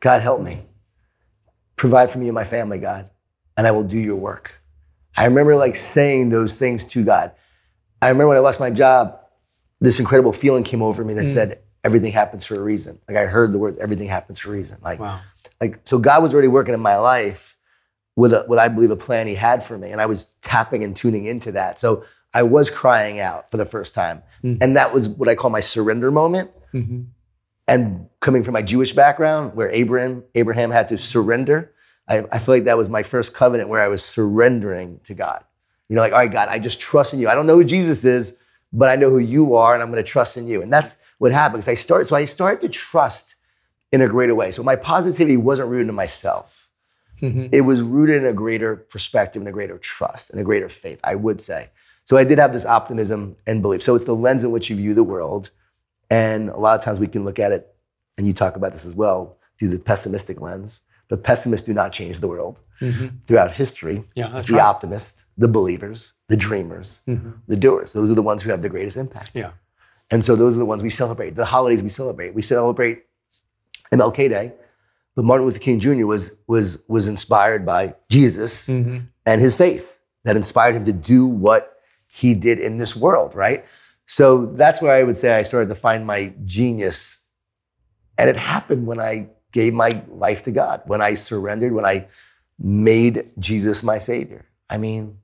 God help me. Provide for me and my family, God, and I will do your work. I remember like saying those things to God. I remember when I lost my job, this incredible feeling came over me that mm. said, everything happens for a reason. Like I heard the words, everything happens for a reason. Like, wow. like so God was already working in my life with a, what I believe a plan he had for me. And I was tapping and tuning into that. So I was crying out for the first time. Mm. And that was what I call my surrender moment. Mm-hmm and coming from my Jewish background, where Abraham Abraham had to surrender, I, I, feel like that was my first covenant where I was surrendering to God. You know, like, all right, God, I just trust in you. I don't know who Jesus is, but I know who you are, and I'm going to trust in you. And that's what happened. Because I started, so I started to trust in a greater way. So my positivity wasn't rooted in myself. Mm-hmm. It was rooted in a greater perspective, and a greater trust, and a greater faith. I would say. So I did have this optimism and belief. So it's the lens in which you view the world and a lot of times we can look at it, and you talk about this as well, through the pessimistic lens. But pessimists do not change the world. Mm-hmm. Throughout history, yeah, it's the right. optimists, the believers, the dreamers, mm-hmm. the doers. Those are the ones who have the greatest impact. Yeah. And so those are the ones we celebrate. The holidays we celebrate. We celebrate MLK Day, but Martin Luther King Jr. was was was inspired by Jesus mm-hmm. and his faith that inspired him to do what he did in this world, right? So that's where I would say I started to find my genius. And it happened when I gave my life to God, when I surrendered, when I made Jesus my Savior. I mean,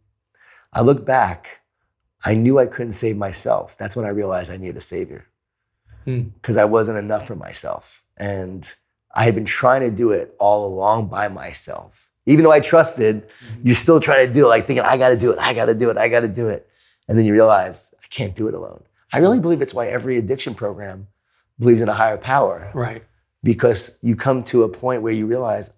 I look back, I knew I couldn't save myself. That's when I realized I needed a Savior because hmm. I wasn't enough for myself. And I had been trying to do it all along by myself. Even though I trusted, you still try to do it, like thinking, I gotta do it, I gotta do it, I gotta do it. And then you realize, can't do it alone. I really believe it's why every addiction program believes in a higher power Right. because you come to a point where you realize,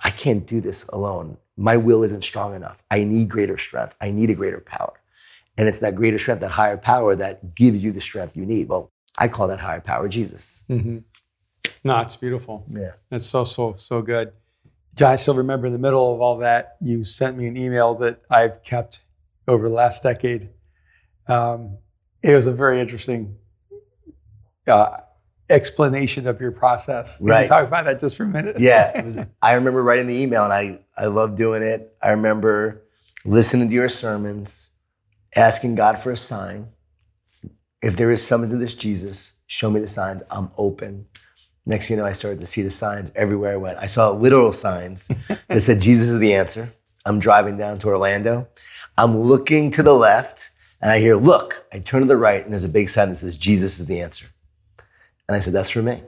I can't do this alone. My will isn't strong enough. I need greater strength. I need a greater power. And it's that greater strength, that higher power that gives you the strength you need. Well, I call that higher power Jesus. Mm-hmm. No, it's beautiful. Yeah. That's so so so good. Jon, I still remember in the middle of all that, you sent me an email that I've kept over the last decade. Um, it was a very interesting uh, explanation of your process. Can you Right. talk about that just for a minute? Yeah. It was, I remember writing the email and I, I love doing it. I remember listening to your sermons, asking God for a sign. If there is something to this Jesus, show me the signs. I'm open. Next thing you know, I started to see the signs everywhere I went. I saw literal signs that said Jesus is the answer. I'm driving down to Orlando. I'm looking to the left and I hear, look. I turn to the right and there's a big sign that says Jesus is the answer. And I said, that's for me.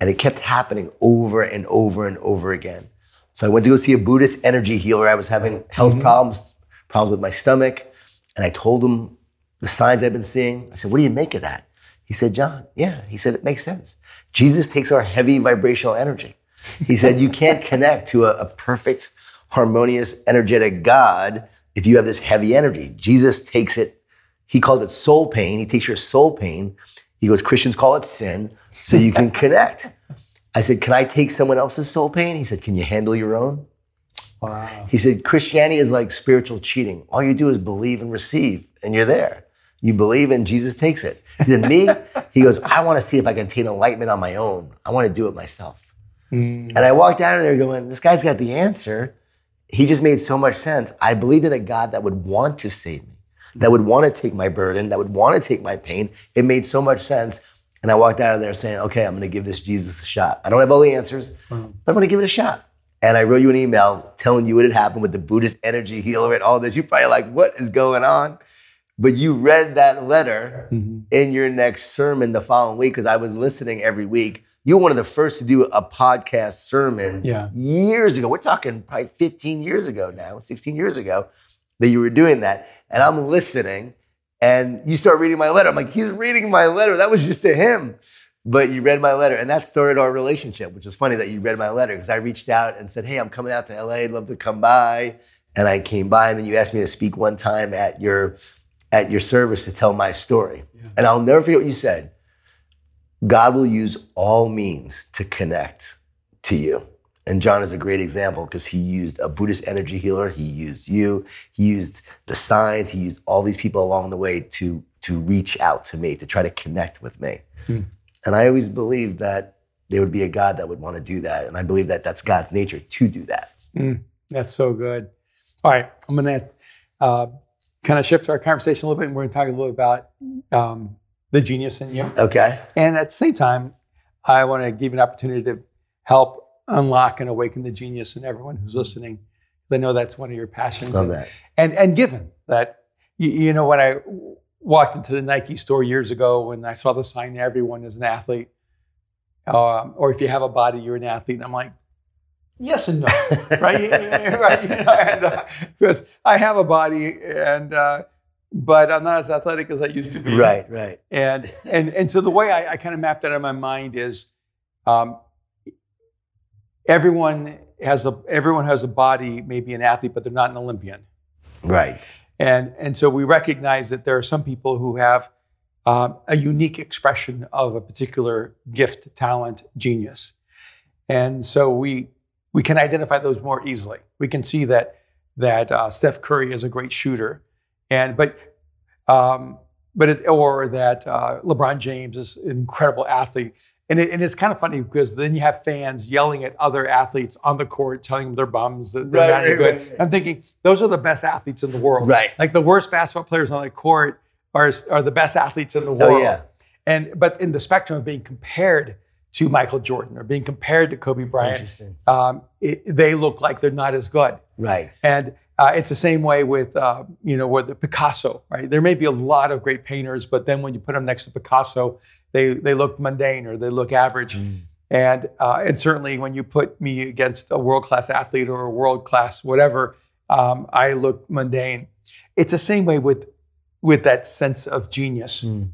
And it kept happening over and over and over again. So I went to go see a Buddhist energy healer. I was having health mm-hmm. problems, problems with my stomach. And I told him the signs I've been seeing. I said, What do you make of that? He said, Jon, yeah. He said, It makes sense. Jesus takes our heavy vibrational energy. He said, You can't connect to a, a perfect, harmonious, energetic God if you have this heavy energy. Jesus takes it, he called it soul pain. He takes your soul pain. He goes, Christians call it sin, so you can connect. I said, Can I take someone else's soul pain? He said, Can you handle your own? Wow. He said, Christianity is like spiritual cheating. All you do is believe and receive, and you're there. You believe and Jesus takes it. He said, Me? He goes, I want to see if I can attain enlightenment on my own. I want to do it myself. Mm. And I walked out of there going, This guy's got the answer. He just made so much sense. I believed in a God that would want to save me, that would want to take my burden, that would want to take my pain. It made so much sense. And I walked out of there saying, Okay, I'm going to give this Jesus a shot. I don't have all the answers, but I'm going to give it a shot. And I wrote you an email telling you what had happened with the Buddhist energy healer and all this. You're probably like, What is going on? But you read that letter Mhm. in your next sermon the following week because I was listening every week. You were one of the first to do a podcast sermon Yeah. years ago. We're talking probably 15 years ago now, 16 years ago that you were doing that. And I'm listening and you start reading my letter. I'm like, he's reading my letter. That was just to him. But you read my letter and that started our relationship, which was funny that you read my letter because I reached out and said, Hey, I'm coming out to LA. I'd love to come by. And I came by and then you asked me to speak one time at your at your service to tell my story. And I'll never forget what you said. God will use all means to connect to you. And Jon is a great example because he used a Buddhist energy healer, he used you, he used the signs, he used all these people along the way to, to reach out to me, to try to connect with me. Hmm. And I always believed that there would be a God that would want to do that. And I believe that that's God's nature to do that. That's so good. All right, I'm going to uh, kind of shift our conversation a little bit, and we're going to talk a little bit about um, the genius in you. Okay. And at the same time, I want to give you an opportunity to help unlock and awaken the genius in everyone who's listening. I know that's one of your passions. Love and, that. and and given that you, you know when I walked into the Nike store years ago and I saw the sign everyone is an athlete um, or if you have a body you're an athlete and I'm like yes and no right right you know, and, uh, because I have a body and uh, but I'm not as athletic as I used to be Right, right. and and and so the way I, I kind of mapped that in my mind is um, everyone has a everyone has a body, maybe an athlete, but they're not an Olympian. Right. And and so we recognize that there are some people who have um, a unique expression of a particular gift, talent, genius, and so we we can identify those more easily. We can see that that uh, Steph Curry is a great shooter, and but um, but it, or that uh, LeBron James is an incredible athlete. And, it, and it's kind of funny because then you have fans yelling at other athletes on the court, telling them they're bums, that they're Right, not right, good. right. I'm thinking those are the best athletes in the world. Right. Like the worst basketball players on the court are, are the best athletes in the world. Oh, world. yeah. And but in the spectrum of being compared to Michael Jordan or being compared to Kobe Bryant, um, it, they look like they're not as good. Right. And uh, it's the same way with uh, you know with the Picasso, right? There may be a lot of great painters, but then when you put them next to Picasso, they they look mundane or they look average. And uh, and certainly when you put me against a world class athlete or a world class whatever, um, I look mundane. It's the same way with with that sense of genius. Mm.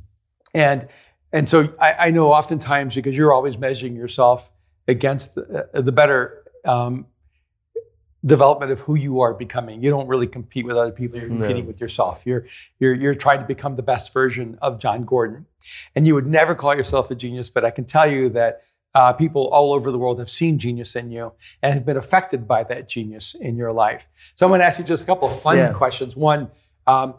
And and so I, I know oftentimes because you're always measuring yourself against the, uh, the better um, development of who you are becoming. You don't really compete with other people. You're competing No. with yourself. You're you're you're trying to become the best version of Jon Gordon. And you would never call yourself a genius, but I can tell you that uh, people all over the world have seen genius in you and have been affected by that genius in your life. So I'm going to ask you just a couple of fun Yeah. questions. One, um,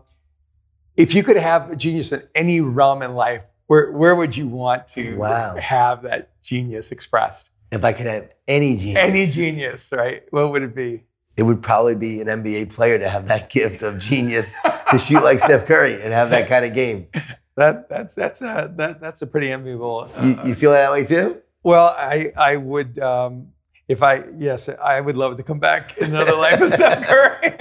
if you could have a genius in any realm in life, where where would you want to Wow. have that genius expressed? If I could have any genius, Any genius, right? What would it be? it would probably be an NBA player to have that gift of genius to shoot like Steph Curry and have that kind of game. That that's that's a that, that's a pretty enviable. Uh, You, you feel that way too? well, I I would um, if I yes I would love to come back in another life as Steph Curry.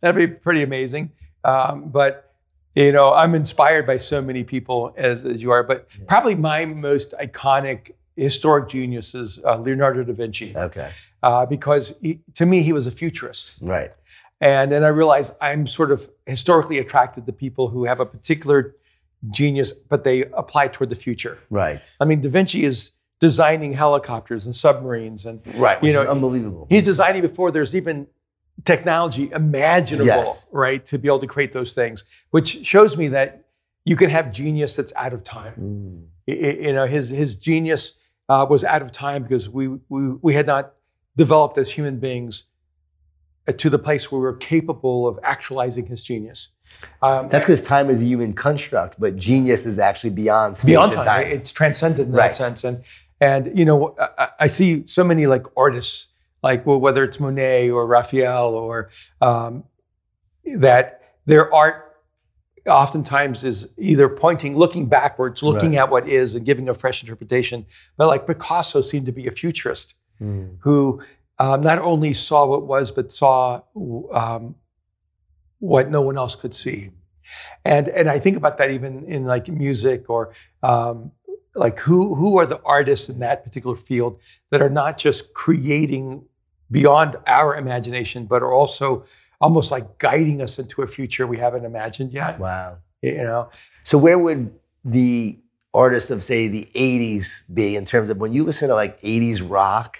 That'd be pretty amazing. Um, but you know, I'm inspired by so many people as as you are. But probably my most iconic historic geniuses, uh, Leonardo da Vinci, Okay, uh, because he, to me he was a futurist. right. And then I realized I'm sort of historically attracted to people who have a particular genius, but they apply toward the future. Right. I mean, Da Vinci is designing helicopters and submarines, and Right. You know, unbelievable. he's designing before there's even technology imaginable, Yes. right, to be able to create those things, which shows me that you can have genius that's out of time. Mm. You know, his his genius uh, was out of time because we we we had not developed as human beings uh, to the place where we were capable of actualizing his genius. Um, That's because time is a human construct, but genius is actually beyond space beyond time. time. It's transcendent in Right. that sense. And and you know, I, I- I see so many like artists, like well, whether it's Monet or Raphael or um, that their art oftentimes is either pointing, looking backwards, looking Right. at what is, and giving a fresh interpretation. But like Picasso seemed to be a futurist Mm. who um, not only saw what was, but saw um, what no one else could see. And and I think about that even in like music or um, like who who are the artists in that particular field that are not just creating beyond our imagination, but are also almost like guiding us into a future we haven't imagined yet. Wow. You know, So where would the artists of say the 80s be in terms of when you listen to like 80s rock,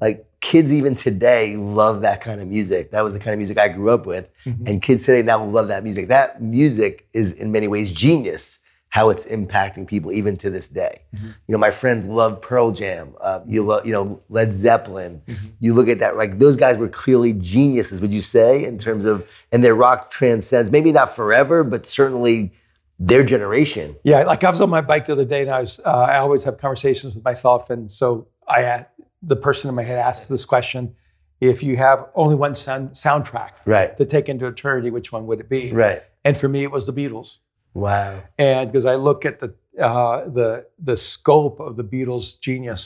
like kids even today love that kind of music. That was the kind of music I grew up with. Mhm. And kids today now love that music. That music is in many ways genius, how it's impacting people even to this day. Mhm. You know, my friends love Pearl Jam. Uh, you love, you know, Led Zeppelin. Mhm. You look at that, like those guys were clearly geniuses, would you say, in terms of, and their rock transcends, maybe not forever, but certainly their generation. Yeah, like I was on my bike the other day, and I was. Uh, I always have conversations with myself, and so I, the person in my head asked this question: If you have only one sound, soundtrack Right. to take into eternity, which one would it be? Right. And for me, it was the Beatles, Wow. and because I look at the uh, the the scope of the Beatles' genius,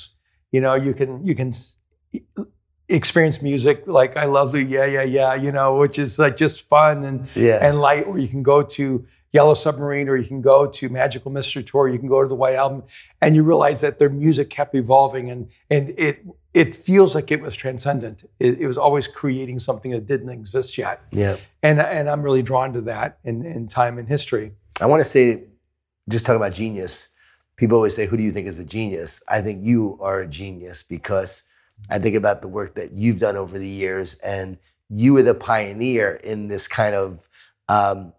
you know, you can you can experience music like I love the yeah yeah yeah, you know, which is like just fun and Yeah. and light, or you can go to Yellow Submarine, or you can go to Magical Mystery Tour, you can go to the White Album, and you realize that their music kept evolving, and and it it feels like it was transcendent. It, it was always creating something that didn't exist yet, yeah. and and I'm really drawn to that in in time and history. I want to say, just talking about genius, people always say, Who do you think is a genius? I think you are a genius because I think about the work that you've done over the years, and you were the pioneer in this kind of um,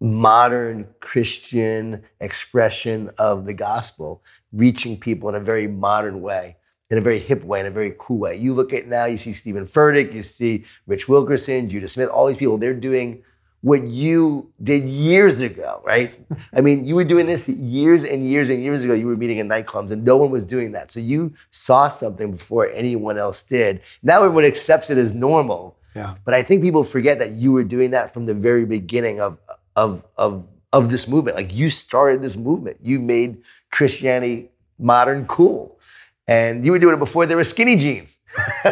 modern Christian expression of the gospel, reaching people in a very modern way. In a very hip way, in a very cool way. You look at now, you see Steven Furtick, you see Rich Wilkerson, Judah Smith, all these people, they're doing what you did years ago, right? I mean, you were doing this years and years and years ago. You were meeting in nightclubs and no one was doing that. So you saw something before anyone else did. Now everyone accepts it as normal. Yeah. But I think people forget that you were doing that from the very beginning of of of of this movement. Like you started this movement. You made Christianity modern cool. And you were doing it before there were skinny jeans.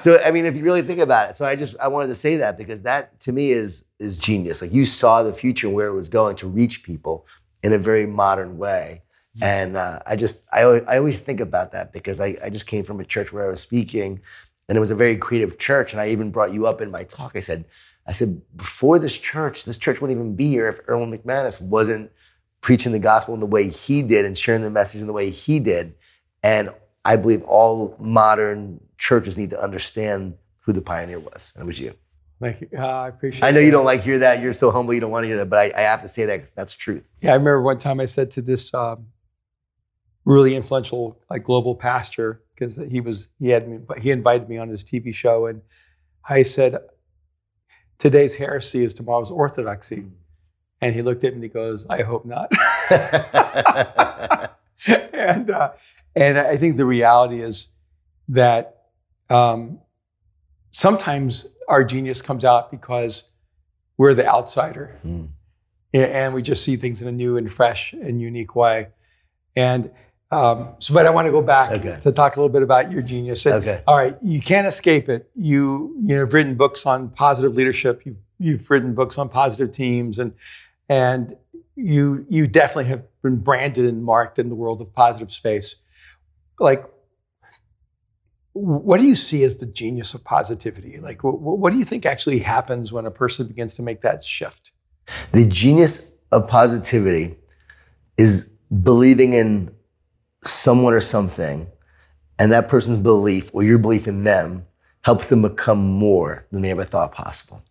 so I mean, if you really think about it, so I just I wanted to say that because that to me is is genius. Like you saw the future where it was going to reach people in a very modern way. And uh, I just, I, always- I always think about that because I, I just came from a church where I was speaking and it was a very creative church. And I even brought you up in my talk. I said, I said, before this church, this church wouldn't even be here if Erwin McManus wasn't preaching the gospel in the way he did and sharing the message in the way he did. And I believe all modern churches need to understand who the pioneer was. And it was you. Thank you. Uh, I appreciate. I know you don't like hear that. You're so humble. You don't want to hear that. But I, I have to say that because that's truth. Yeah, I remember one time I said to this um, really influential, like global pastor, because he was he had me, he invited me on his TV show, and I said, "Today's heresy is tomorrow's orthodoxy," and he looked at me and he goes, "I hope not." and uh, and I think the reality is that um, sometimes our genius comes out because we're the outsider, Mm. And we just see things in a new and fresh and unique way. And um, so, but I want to go back Okay. to talk a little bit about your genius. And, Okay. All right, you can't escape it. You you know, have written books on positive leadership. You you've written books on positive teams, and and you you definitely have been branded and marked in the world of positive space. Like, what do you see as the genius of positivity? Like, what, what do you think actually happens when a person begins to make that shift? the genius of positivity is believing in someone or something, and that person's belief or your belief in them helps them become more than they ever thought possible.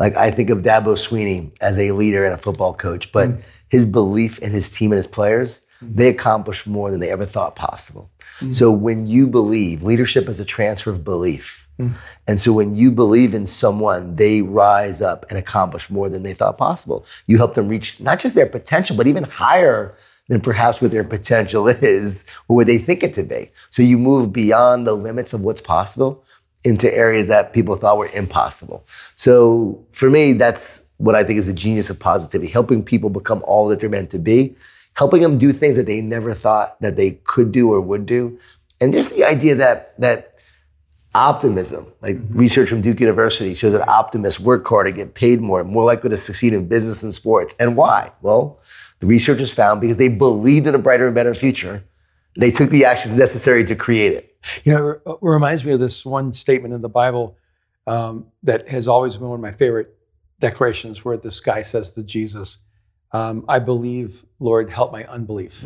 Like I think of Dabo Swinney as a leader and a football coach, but mm. his belief in his team and his players, mm. they accomplished more than they ever thought possible. Mm. So when you believe, leadership is a transfer of belief. And so when you believe in someone, they rise up and accomplish more than they thought possible. You help them reach not just their potential, but even higher than perhaps what their potential is or what they think it to be. So you move beyond the limits of what's possible into areas that people thought were impossible. So for me, that's what I think is the genius of positivity, helping people become all that they're meant to be, helping them do things that they never thought that they could do or would do. And just the idea that that optimism, like mm-hmm. research from Duke University shows that optimists work harder, get paid more, more likely to succeed in business and sports. And why? Well, the researchers found because they believed in a brighter and better future, they took the actions necessary to create it. You know, it reminds me of this one statement in the Bible um, that has always been one of my favorite declarations, where this guy says to Jesus, um, "I believe, Lord, help my unbelief."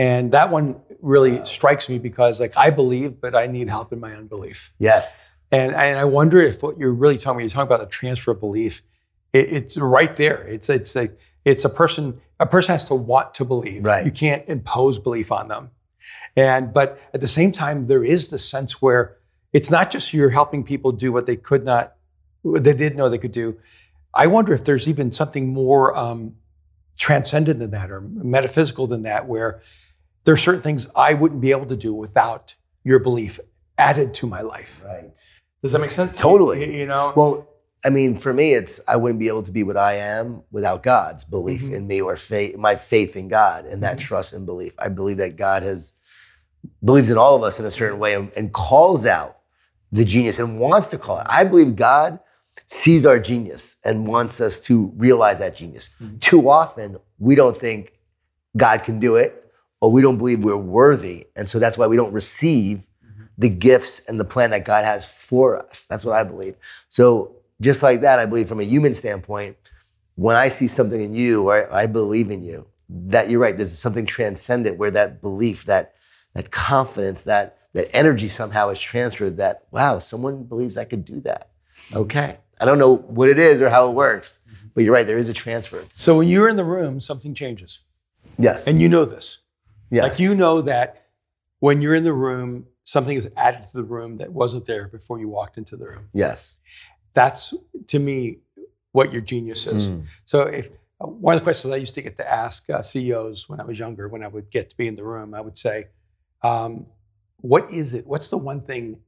And that one really strikes me because, like, I believe, but I need help in my unbelief. Yes. And, and I wonder if what you're really talking about, you're talking about the transfer of belief, it, it's right there. It's it's a it's a person a person has to want to believe. Right. You can't impose belief on them. And but at the same time, there is the sense where it's not just you're helping people do what they could not, what they didn't know they could do. I wonder if there's even something more um, transcendent than that or metaphysical than that, where there are certain things I wouldn't be able to do without your belief added to my life. Right. Does that make sense? Totally. You, you know. Well, I mean, for me, it's I wouldn't be able to be what I am without God's belief Mhm. in me or faith, my faith in God and that Mhm. trust and belief. I believe that God has believes in all of us in a certain way and, and calls out the genius and wants to call it. I believe God sees our genius and wants us to realize that genius. Mhm. Too often, we don't think God can do it, or we don't believe we're worthy, and so that's why we don't receive the gifts and the plan that God has for us. That's what I believe. So, just like that, I believe from a human standpoint, when I see something in you or I believe in you, that you're right, there's something transcendent where that belief, that that confidence, that that energy somehow is transferred that, wow, someone believes I could do that. Mm-hmm. Okay. I don't know what it is or how it works, mm-hmm. but you're right, there is a transfer. so when you're in the room, something changes, Yes. and you know this. yes. Like you know that when you're in the room, something is added to the room that wasn't there before you walked into the room. Yes. That's to me what your genius is. Mm. So if one of the questions I used to get to ask uh, CEOs when I was younger, when I would get to be in the room, I would say, um, "What is it? What's the one thing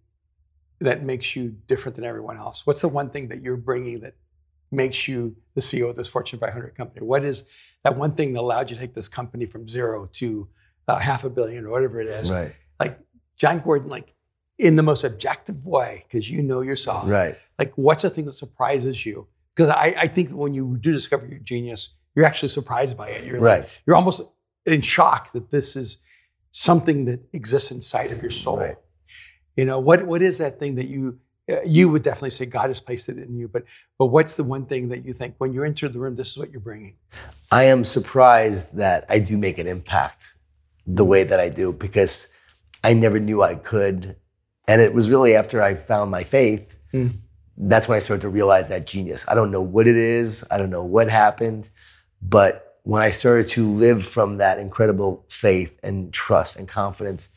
that makes you different than everyone else? What's the one thing that you're bringing that makes you the CEO of this Fortune 500 company? What is that one thing that allowed you to take this company from zero to uh, half a billion or whatever it is? Right. Like Jon Gordon, like in the most objective way, because you know yourself Right. like what's the thing that surprises you because I, I think when you do discover your genius you're actually surprised by it you're Right. like you're almost in shock that this is something that exists inside of your soul. Right. You know, what what is that thing that you uh, you would definitely say God has placed it in you, but but what's the one thing that you think when you enter the room, this is what you're bringing? I am surprised that I do make an impact the way that I do because I never knew I could. And it was really after I found my faith, Mm. that's when I started to realize that genius. I don't know what it is, I don't know what happened, but when I started to live from that incredible faith and trust and confidence,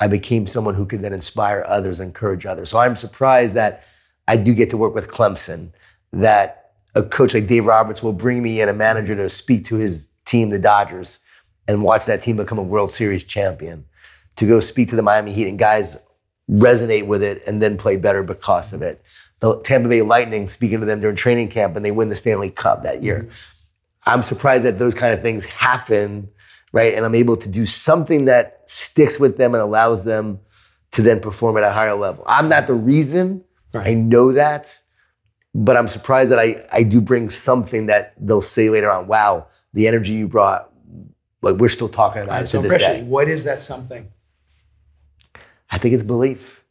I became someone who could then inspire others, encourage others. So I'm surprised that I do get to work with Clemson, that a coach like Dave Roberts will bring me in, a manager to speak to his team, the Dodgers, and watch that team become a World Series champion, to go speak to the Miami Heat, and guys resonate with it and then play better because of it. The Tampa Bay Lightning, speaking to them during training camp, and they win the Stanley Cup that year. I'm surprised that those kind of things happen, right? And I'm able to do something that sticks with them and allows them to then perform at a higher level. I'm not the reason, I know that, but I'm surprised that I, I do bring something that they'll say later on, wow, the energy you brought, like we're still talking about it That's to so this day. What is that something? I think it's belief.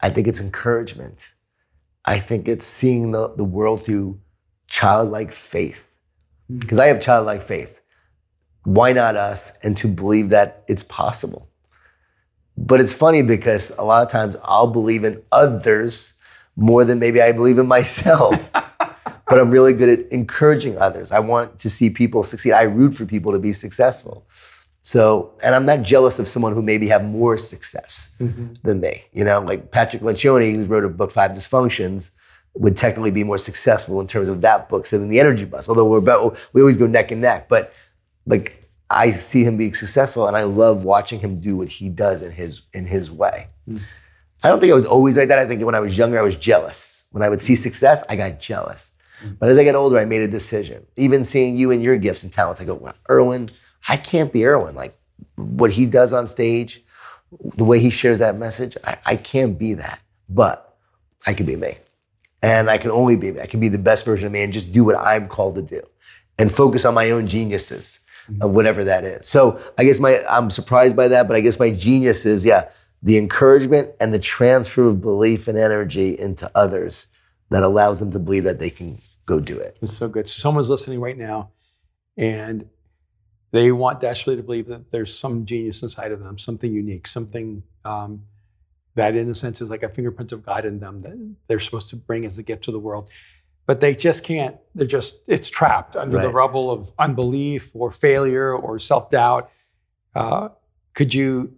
I think it's encouragement. I think it's seeing the, the world through childlike faith. Hmm. Because I have childlike faith. Why not us? And to believe that it's possible. But it's funny because a lot of times I'll believe in others more than maybe I believe in myself. but I'm really good at encouraging others. I want to see people succeed. I root for people to be successful. So, and I'm not jealous of someone who maybe have more success mm-hmm. than me. You know, like Patrick Lencioni, who wrote a book, Five Dysfunctions, would technically be more successful in terms of that book so than the Energy Bus. Although we're about, we always go neck and neck, but like I see him being successful, and I love watching him do what he does in his in his way. Mm. I don't think I was always like that. I think when I was younger, I was jealous. When I would see success, I got jealous. Mm. But as I get older, I made a decision. Even seeing you and your gifts and talents, I go, well, Erwin, I can't be Erwin. Like what he does on stage, the way he shares that message, I, I can't be that. But I can be me. And I can only be me. I can be the best version of me and just do what I'm called to do and focus on my own geniuses of whatever that is. So I guess my I'm surprised by that, but I guess my genius is, yeah, the encouragement and the transfer of belief and energy into others that allows them to believe that they can go do it. It's so good. So someone's listening right now, and they want desperately to believe that there's some genius inside of them, something unique, something um, that, in a sense, is like a fingerprint of God in them that they're supposed to bring as a gift to the world. But they just can't. They're just it's trapped under the rubble of unbelief or failure or self doubt. Uh, could you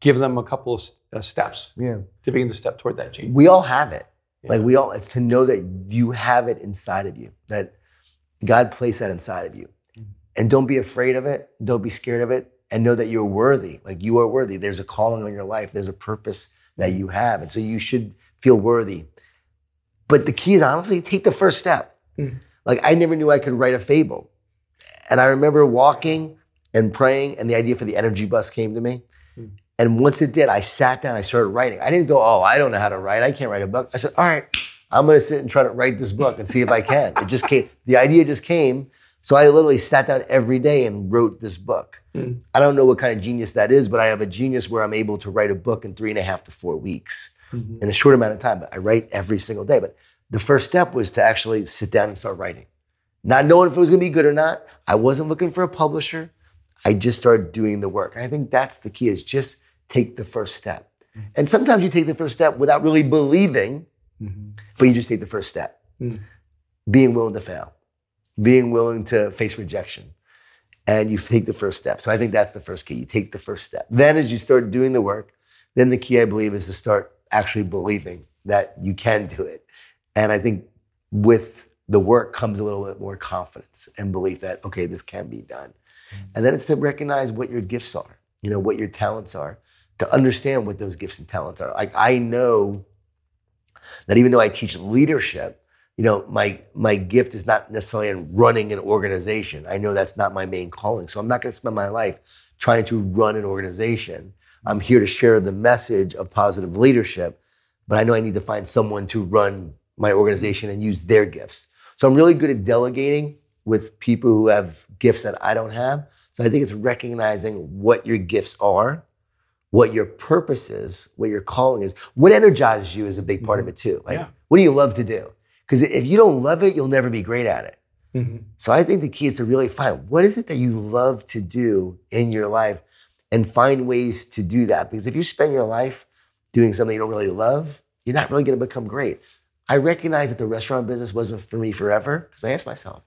give them a couple of uh, steps Yeah. to begin to step toward that genius? We all have it. Yeah. Like we all, it's to know that you have it inside of you, that God placed that inside of you. And don't be afraid of it. Don't be scared of it. And know that you're worthy. Like you are worthy. There's a calling on your life. There's a purpose that you have. And so you should feel worthy. But the key is honestly take the first step. Mm. Like I never knew I could write a fable. And I remember walking and praying, and the idea for the energy bus came to me. Mm. And once it did, I sat down, I started writing. I didn't go, oh, I don't know how to write. I can't write a book. I said, all right, I'm going to sit and try to write this book and see if I can. It just came, the idea just came. So I literally sat down every day and wrote this book. Mm. I don't know what kind of genius that is, but I have a genius where I'm able to write a book in three and a half to four weeks Mhm. in a short amount of time. But I write every single day. But the first step was to actually sit down and start writing. Not knowing if it was going to be good or not. I wasn't looking for a publisher. I just started doing the work. And I think that's the key is just take the first step. And sometimes you take the first step without really believing, Mhm. but you just take the first step. Mm. Being willing to fail, being willing to face rejection. And you take the first step. So I think that's the first key. You take the first step. Then, as you start doing the work, then the key, I believe, is to start actually believing that you can do it. And I think with the work comes a little bit more confidence and belief that, okay, this can be done. And then it's to recognize what your gifts are, you know, what your talents are, to understand what those gifts and talents are. Like I know that even though I teach leadership, you know, my my gift is not necessarily in running an organization. I know that's not my main calling. So I'm not going to spend my life trying to run an organization. I'm here to share the message of positive leadership, but I know I need to find someone to run my organization and use their gifts. So I'm really good at delegating with people who have gifts that I don't have So I think it's recognizing what your gifts are, what your purpose is, what your calling is. What energizes you is a big part of mm-hmm. it too. Like, Yeah. what do you love to do? Because if you don't love it, you'll never be great at it. Mhm. So I think the key is to really find what is it that you love to do in your life and find ways to do that. Because if you spend your life doing something you don't really love, you're not really going to become great. I recognize that the restaurant business wasn't for me forever because I asked myself,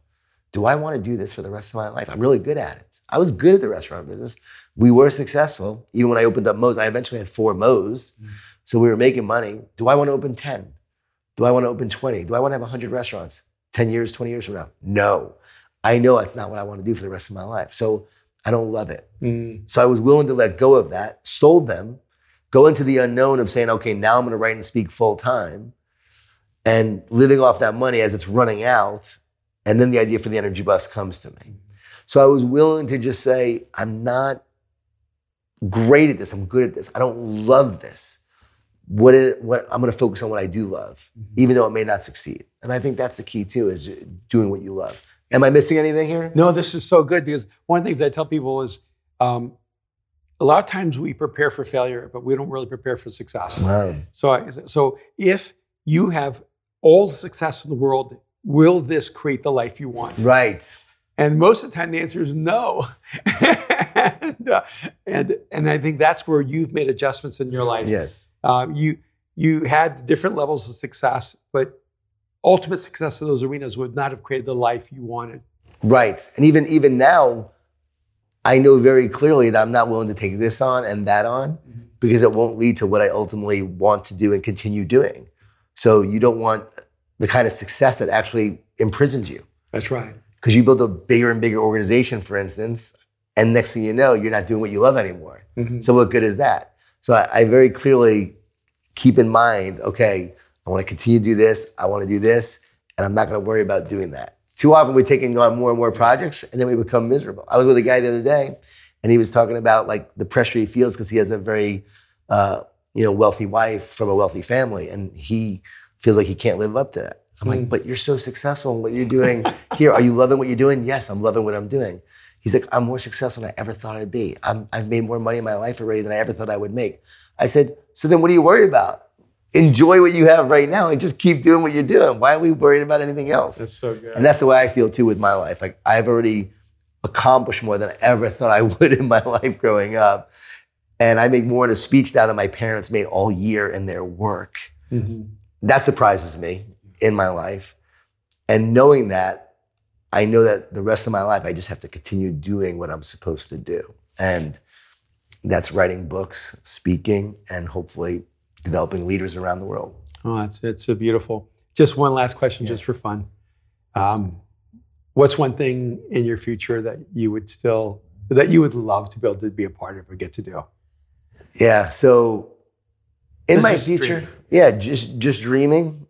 do I want to do this for the rest of my life? I'm really good at it. I was good at the restaurant business. We were successful. Even when I opened up Moe's, I eventually had four Moe's. So we were making money. Do I want to open 10? Do I want to open 20? Do I want to have 100 restaurants 10 years, 20 years from now? No. I know that's not what I want to do for the rest of my life. So I don't love it. Mm. So I was willing to let go of that, sold them, go into the unknown of saying, okay, now I'm going to write and speak full time and living off that money as it's running out. And then the idea for the energy bus comes to me. So I was willing to just say, I'm not great at this. I'm good at this. I don't love this. What is what I'm going to focus on what I do love, even though it may not succeed. And I think that's the key too, is doing what you love. Am I missing anything here? No, this is so good because one of the things I tell people is um, a lot of times we prepare for failure, but we don't really prepare for success. Wow. So, I, so if you have all the success in the world, will this create the life you want? Right. And most of the time, the answer is no. and, uh, and and I think that's where you've made adjustments in your life. Yes. Uh, you you had different levels of success, but ultimate success in those arenas would not have created the life you wanted. Right. And even even now, I know very clearly that I'm not willing to take this on and that on because it won't lead to what I ultimately want to do and continue doing. So you don't want the kind of success that actually imprisons you. That's right. Because you build a bigger and bigger organization, for instance, and next thing you know, you're not doing what you love anymore. Mhm. So what good is that? So I, I very clearly keep in mind, okay, I want to continue to do this, I want to do this, and I'm not going to worry about doing that. Too often we're taking on more and more projects, and then we become miserable. I was with a guy the other day, and he was talking about like the pressure he feels because he has a very, uh, you know, wealthy wife from a wealthy family, and he feels like he can't live up to that. I'm like, but you're so successful in what you're doing here. Are you loving what you're doing? Yes, I'm loving what I'm doing. He's like, I'm more successful than I ever thought I'd be. I'm, I've made more money in my life already than I ever thought I would make. I said, so then what are you worried about? Enjoy what you have right now and just keep doing what you're doing. Why are we worried about anything else? That's so good. And that's the way I feel too with my life. Like I've already accomplished more than I ever thought I would in my life growing up. And I make more in a speech now than my parents made all year in their work. Mhm. That surprises me in my life. And knowing that, I know that the rest of my life I just have to continue doing what I'm supposed to do. And that's writing books, speaking, and hopefully developing leaders around the world. Oh, it's it's a beautiful. Just one last question, just for fun. Um, what's one thing in your future that you would still that you would love to be able to be a part of or get to do? Yeah. So in This my future, dreaming. yeah, just just dreaming.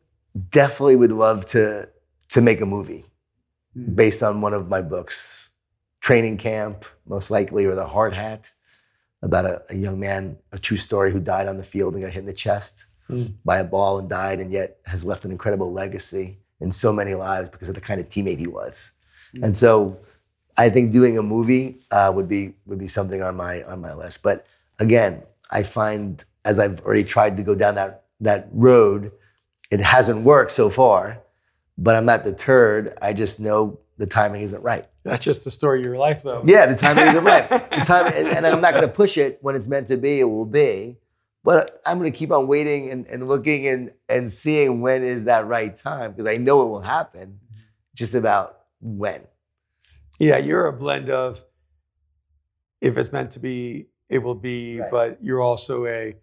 Definitely would love to to make a movie Mm. based on one of my books, Training Camp, most likely, or The Hard Hat, about a, a young man, a true story who died on the field and got hit in the chest Mm. by a ball and died, and yet has left an incredible legacy in so many lives because of the kind of teammate he was. Mm. And so, I think doing a movie uh, would be would be something on my on my list. But again, I find as I've already tried to go down that that road, it hasn't worked so far. But I'm not deterred. I just know the timing isn't right. That's just the story of your life, though. Yeah, the timing isn't right. The time, and, and I'm not going to push it when it's meant to be. It will be. But I'm going to keep on waiting and, and looking and, and seeing when is that right time because I know it will happen. Just about when. Yeah, you're a blend of if it's meant to be, it will be, Right. but you're also a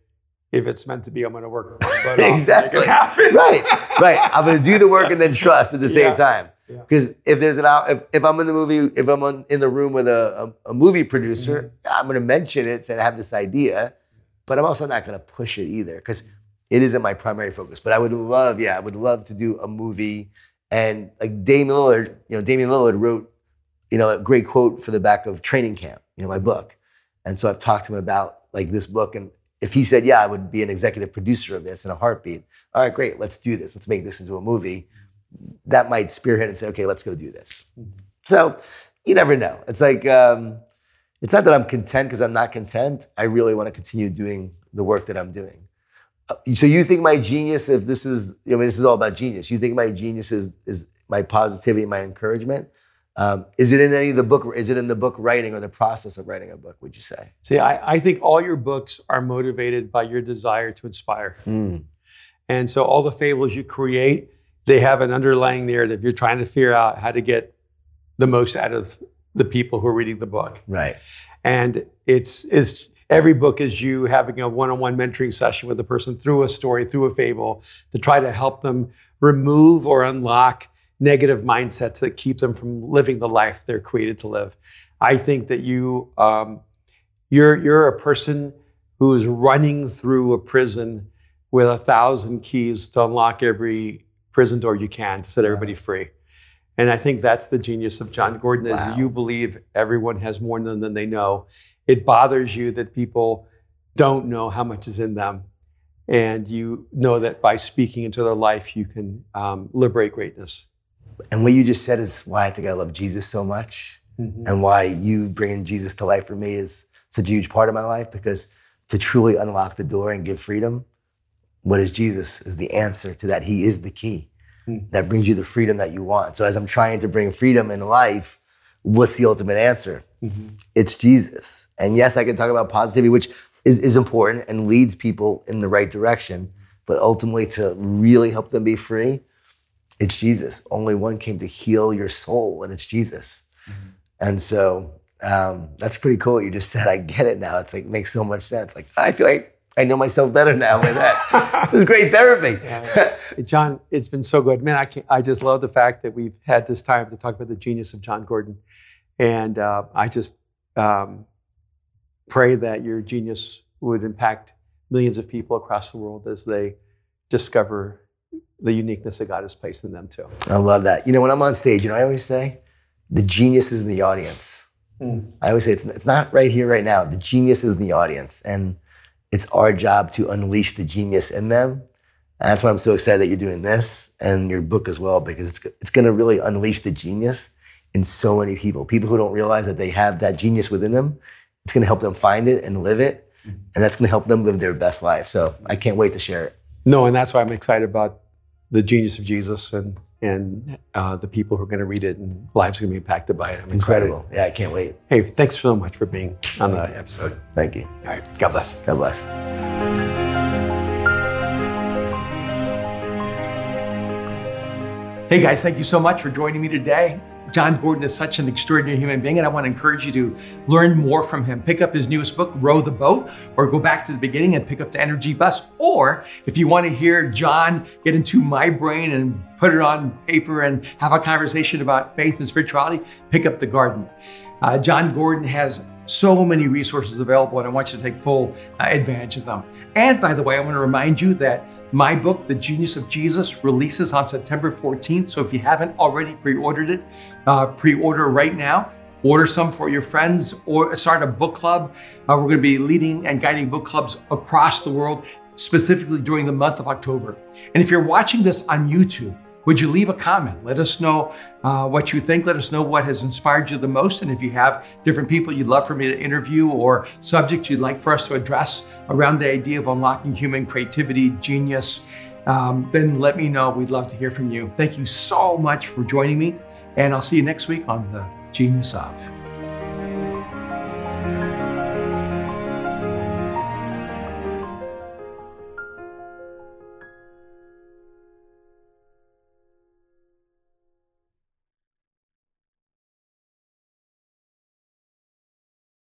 if it's meant to be, I'm going to work my butt off to make Exactly. happen. Right, right. I'm going to do the work and then trust at the same Yeah. time. Yeah. Because if there's an out, if, if I'm in the movie, if I'm on, in the room with a, a, a movie producer, Mm-hmm. I'm going to mention it and have this idea, but I'm also not going to push it either because it isn't my primary focus. But I would love, yeah, I would love to do a movie. And like Damian Lillard, you know, Damian Lillard wrote, you know, a great quote for the back of Training Camp, you know, my book. And so I've talked to him about like this book. And if he said, yeah, I would be an executive producer of this in a heartbeat. All right, great, let's do this. Let's make this into a movie. That might spearhead and say, okay, let's go do this. So you never know. It's like um, it's not that I'm content because I'm not content. I really want to continue doing the work that I'm doing. Uh, so you think my genius, if this is, I mean, this is all about genius. You think my genius is is my positivity, my encouragement. Um, is it in any of the book? Is it in the book writing or the process of writing a book? Would you say? See, I, I think all your books are motivated by your desire to inspire. Mm. And so all the fables you create, they have an underlying narrative. You're trying to figure out how to get the most out of the people who are reading the book. Right. And it's it's every book is you having a one-on-one mentoring session with a person through a story, through a fable, to try to help them remove or unlock negative mindsets that keep them from living the life they're created to live. I think that you um, you're you're a person who's running through a prison with a thousand keys to unlock every prison door you can to set everybody free. And I think that's the genius of Jon Gordon is Wow. you believe everyone has more than, than they know. It bothers you that people don't know how much is in them. And you know that by speaking into their life, you can um, liberate greatness. And what you just said is why I think I love Jesus so much, and why you bringing Jesus to life for me is such a huge part of my life. Because to truly unlock the door and give freedom, what is Jesus? Is the answer to that. He is the key Mhm. that brings you the freedom that you want. So as I'm trying to bring freedom in life, what's the ultimate answer? It's Jesus. And yes, I can talk about positivity, which is, is important and leads people in the right direction. But ultimately, to really help them be free, it's Jesus. Only one came to heal your soul, and it's Jesus. And so um, that's pretty cool. You just said, I get it now. It's like makes so much sense. Like I feel like I know myself better now with that. this is great therapy. Jon, it's been so good. Man, I, can't, I just love the fact that we've had this time to talk about the genius of Jon Gordon. And uh, I just um, pray that your genius would impact millions of people across the world as they discover the uniqueness that God has placed in them too. I love that. You know, when I'm on stage, you know, I always say, the genius is in the audience. Mm. I always say it's, it's not right here, right now. The genius is in the audience. And it's our job to unleash the genius in them. And that's why I'm so excited that you're doing this and your book as well, because it's, it's going to really unleash the genius in so many people. People who don't realize that they have that genius within them. It's going to help them find it and live it. And that's going to help them live their best life. So I can't wait to share it. No, and that's why I'm excited about the genius of Jesus and and uh, the people who are going to read it and lives are going to be impacted by it. I'm excited. Incredible. Yeah, I can't wait. Hey, thanks so much for being on the episode. Thank you. All right, God bless. God bless. Hey guys, thank you so much for joining me today. Jon Gordon is such an extraordinary human being, and I want to encourage you to learn more from him. Pick up his newest book, Row the Boat, or go back to the beginning and pick up the Energy Bus. Or if you want to hear Jon get into my brain and put it on paper and have a conversation about faith and spirituality, pick up The Garden. Uh, Jon Gordon has so many resources available, and I want you to take full uh, advantage of them. And by the way, I want to remind you that my book, The Genius of Jesus, releases on September 14th. So if you haven't already pre ordered it, uh, pre order right now. Order some for your friends or start a book club. Uh, we're going to be leading and guiding book clubs across the world, specifically during the month of October. And if you're watching this on YouTube, would you leave a comment? Let us know uh, what you think. Let us know what has inspired you the most. And if you have different people you'd love for me to interview or subjects you'd like for us to address around the idea of unlocking human creativity, genius, um, then let me know. We'd love to hear from you. Thank you so much for joining me. And I'll see you next week on The Genius of.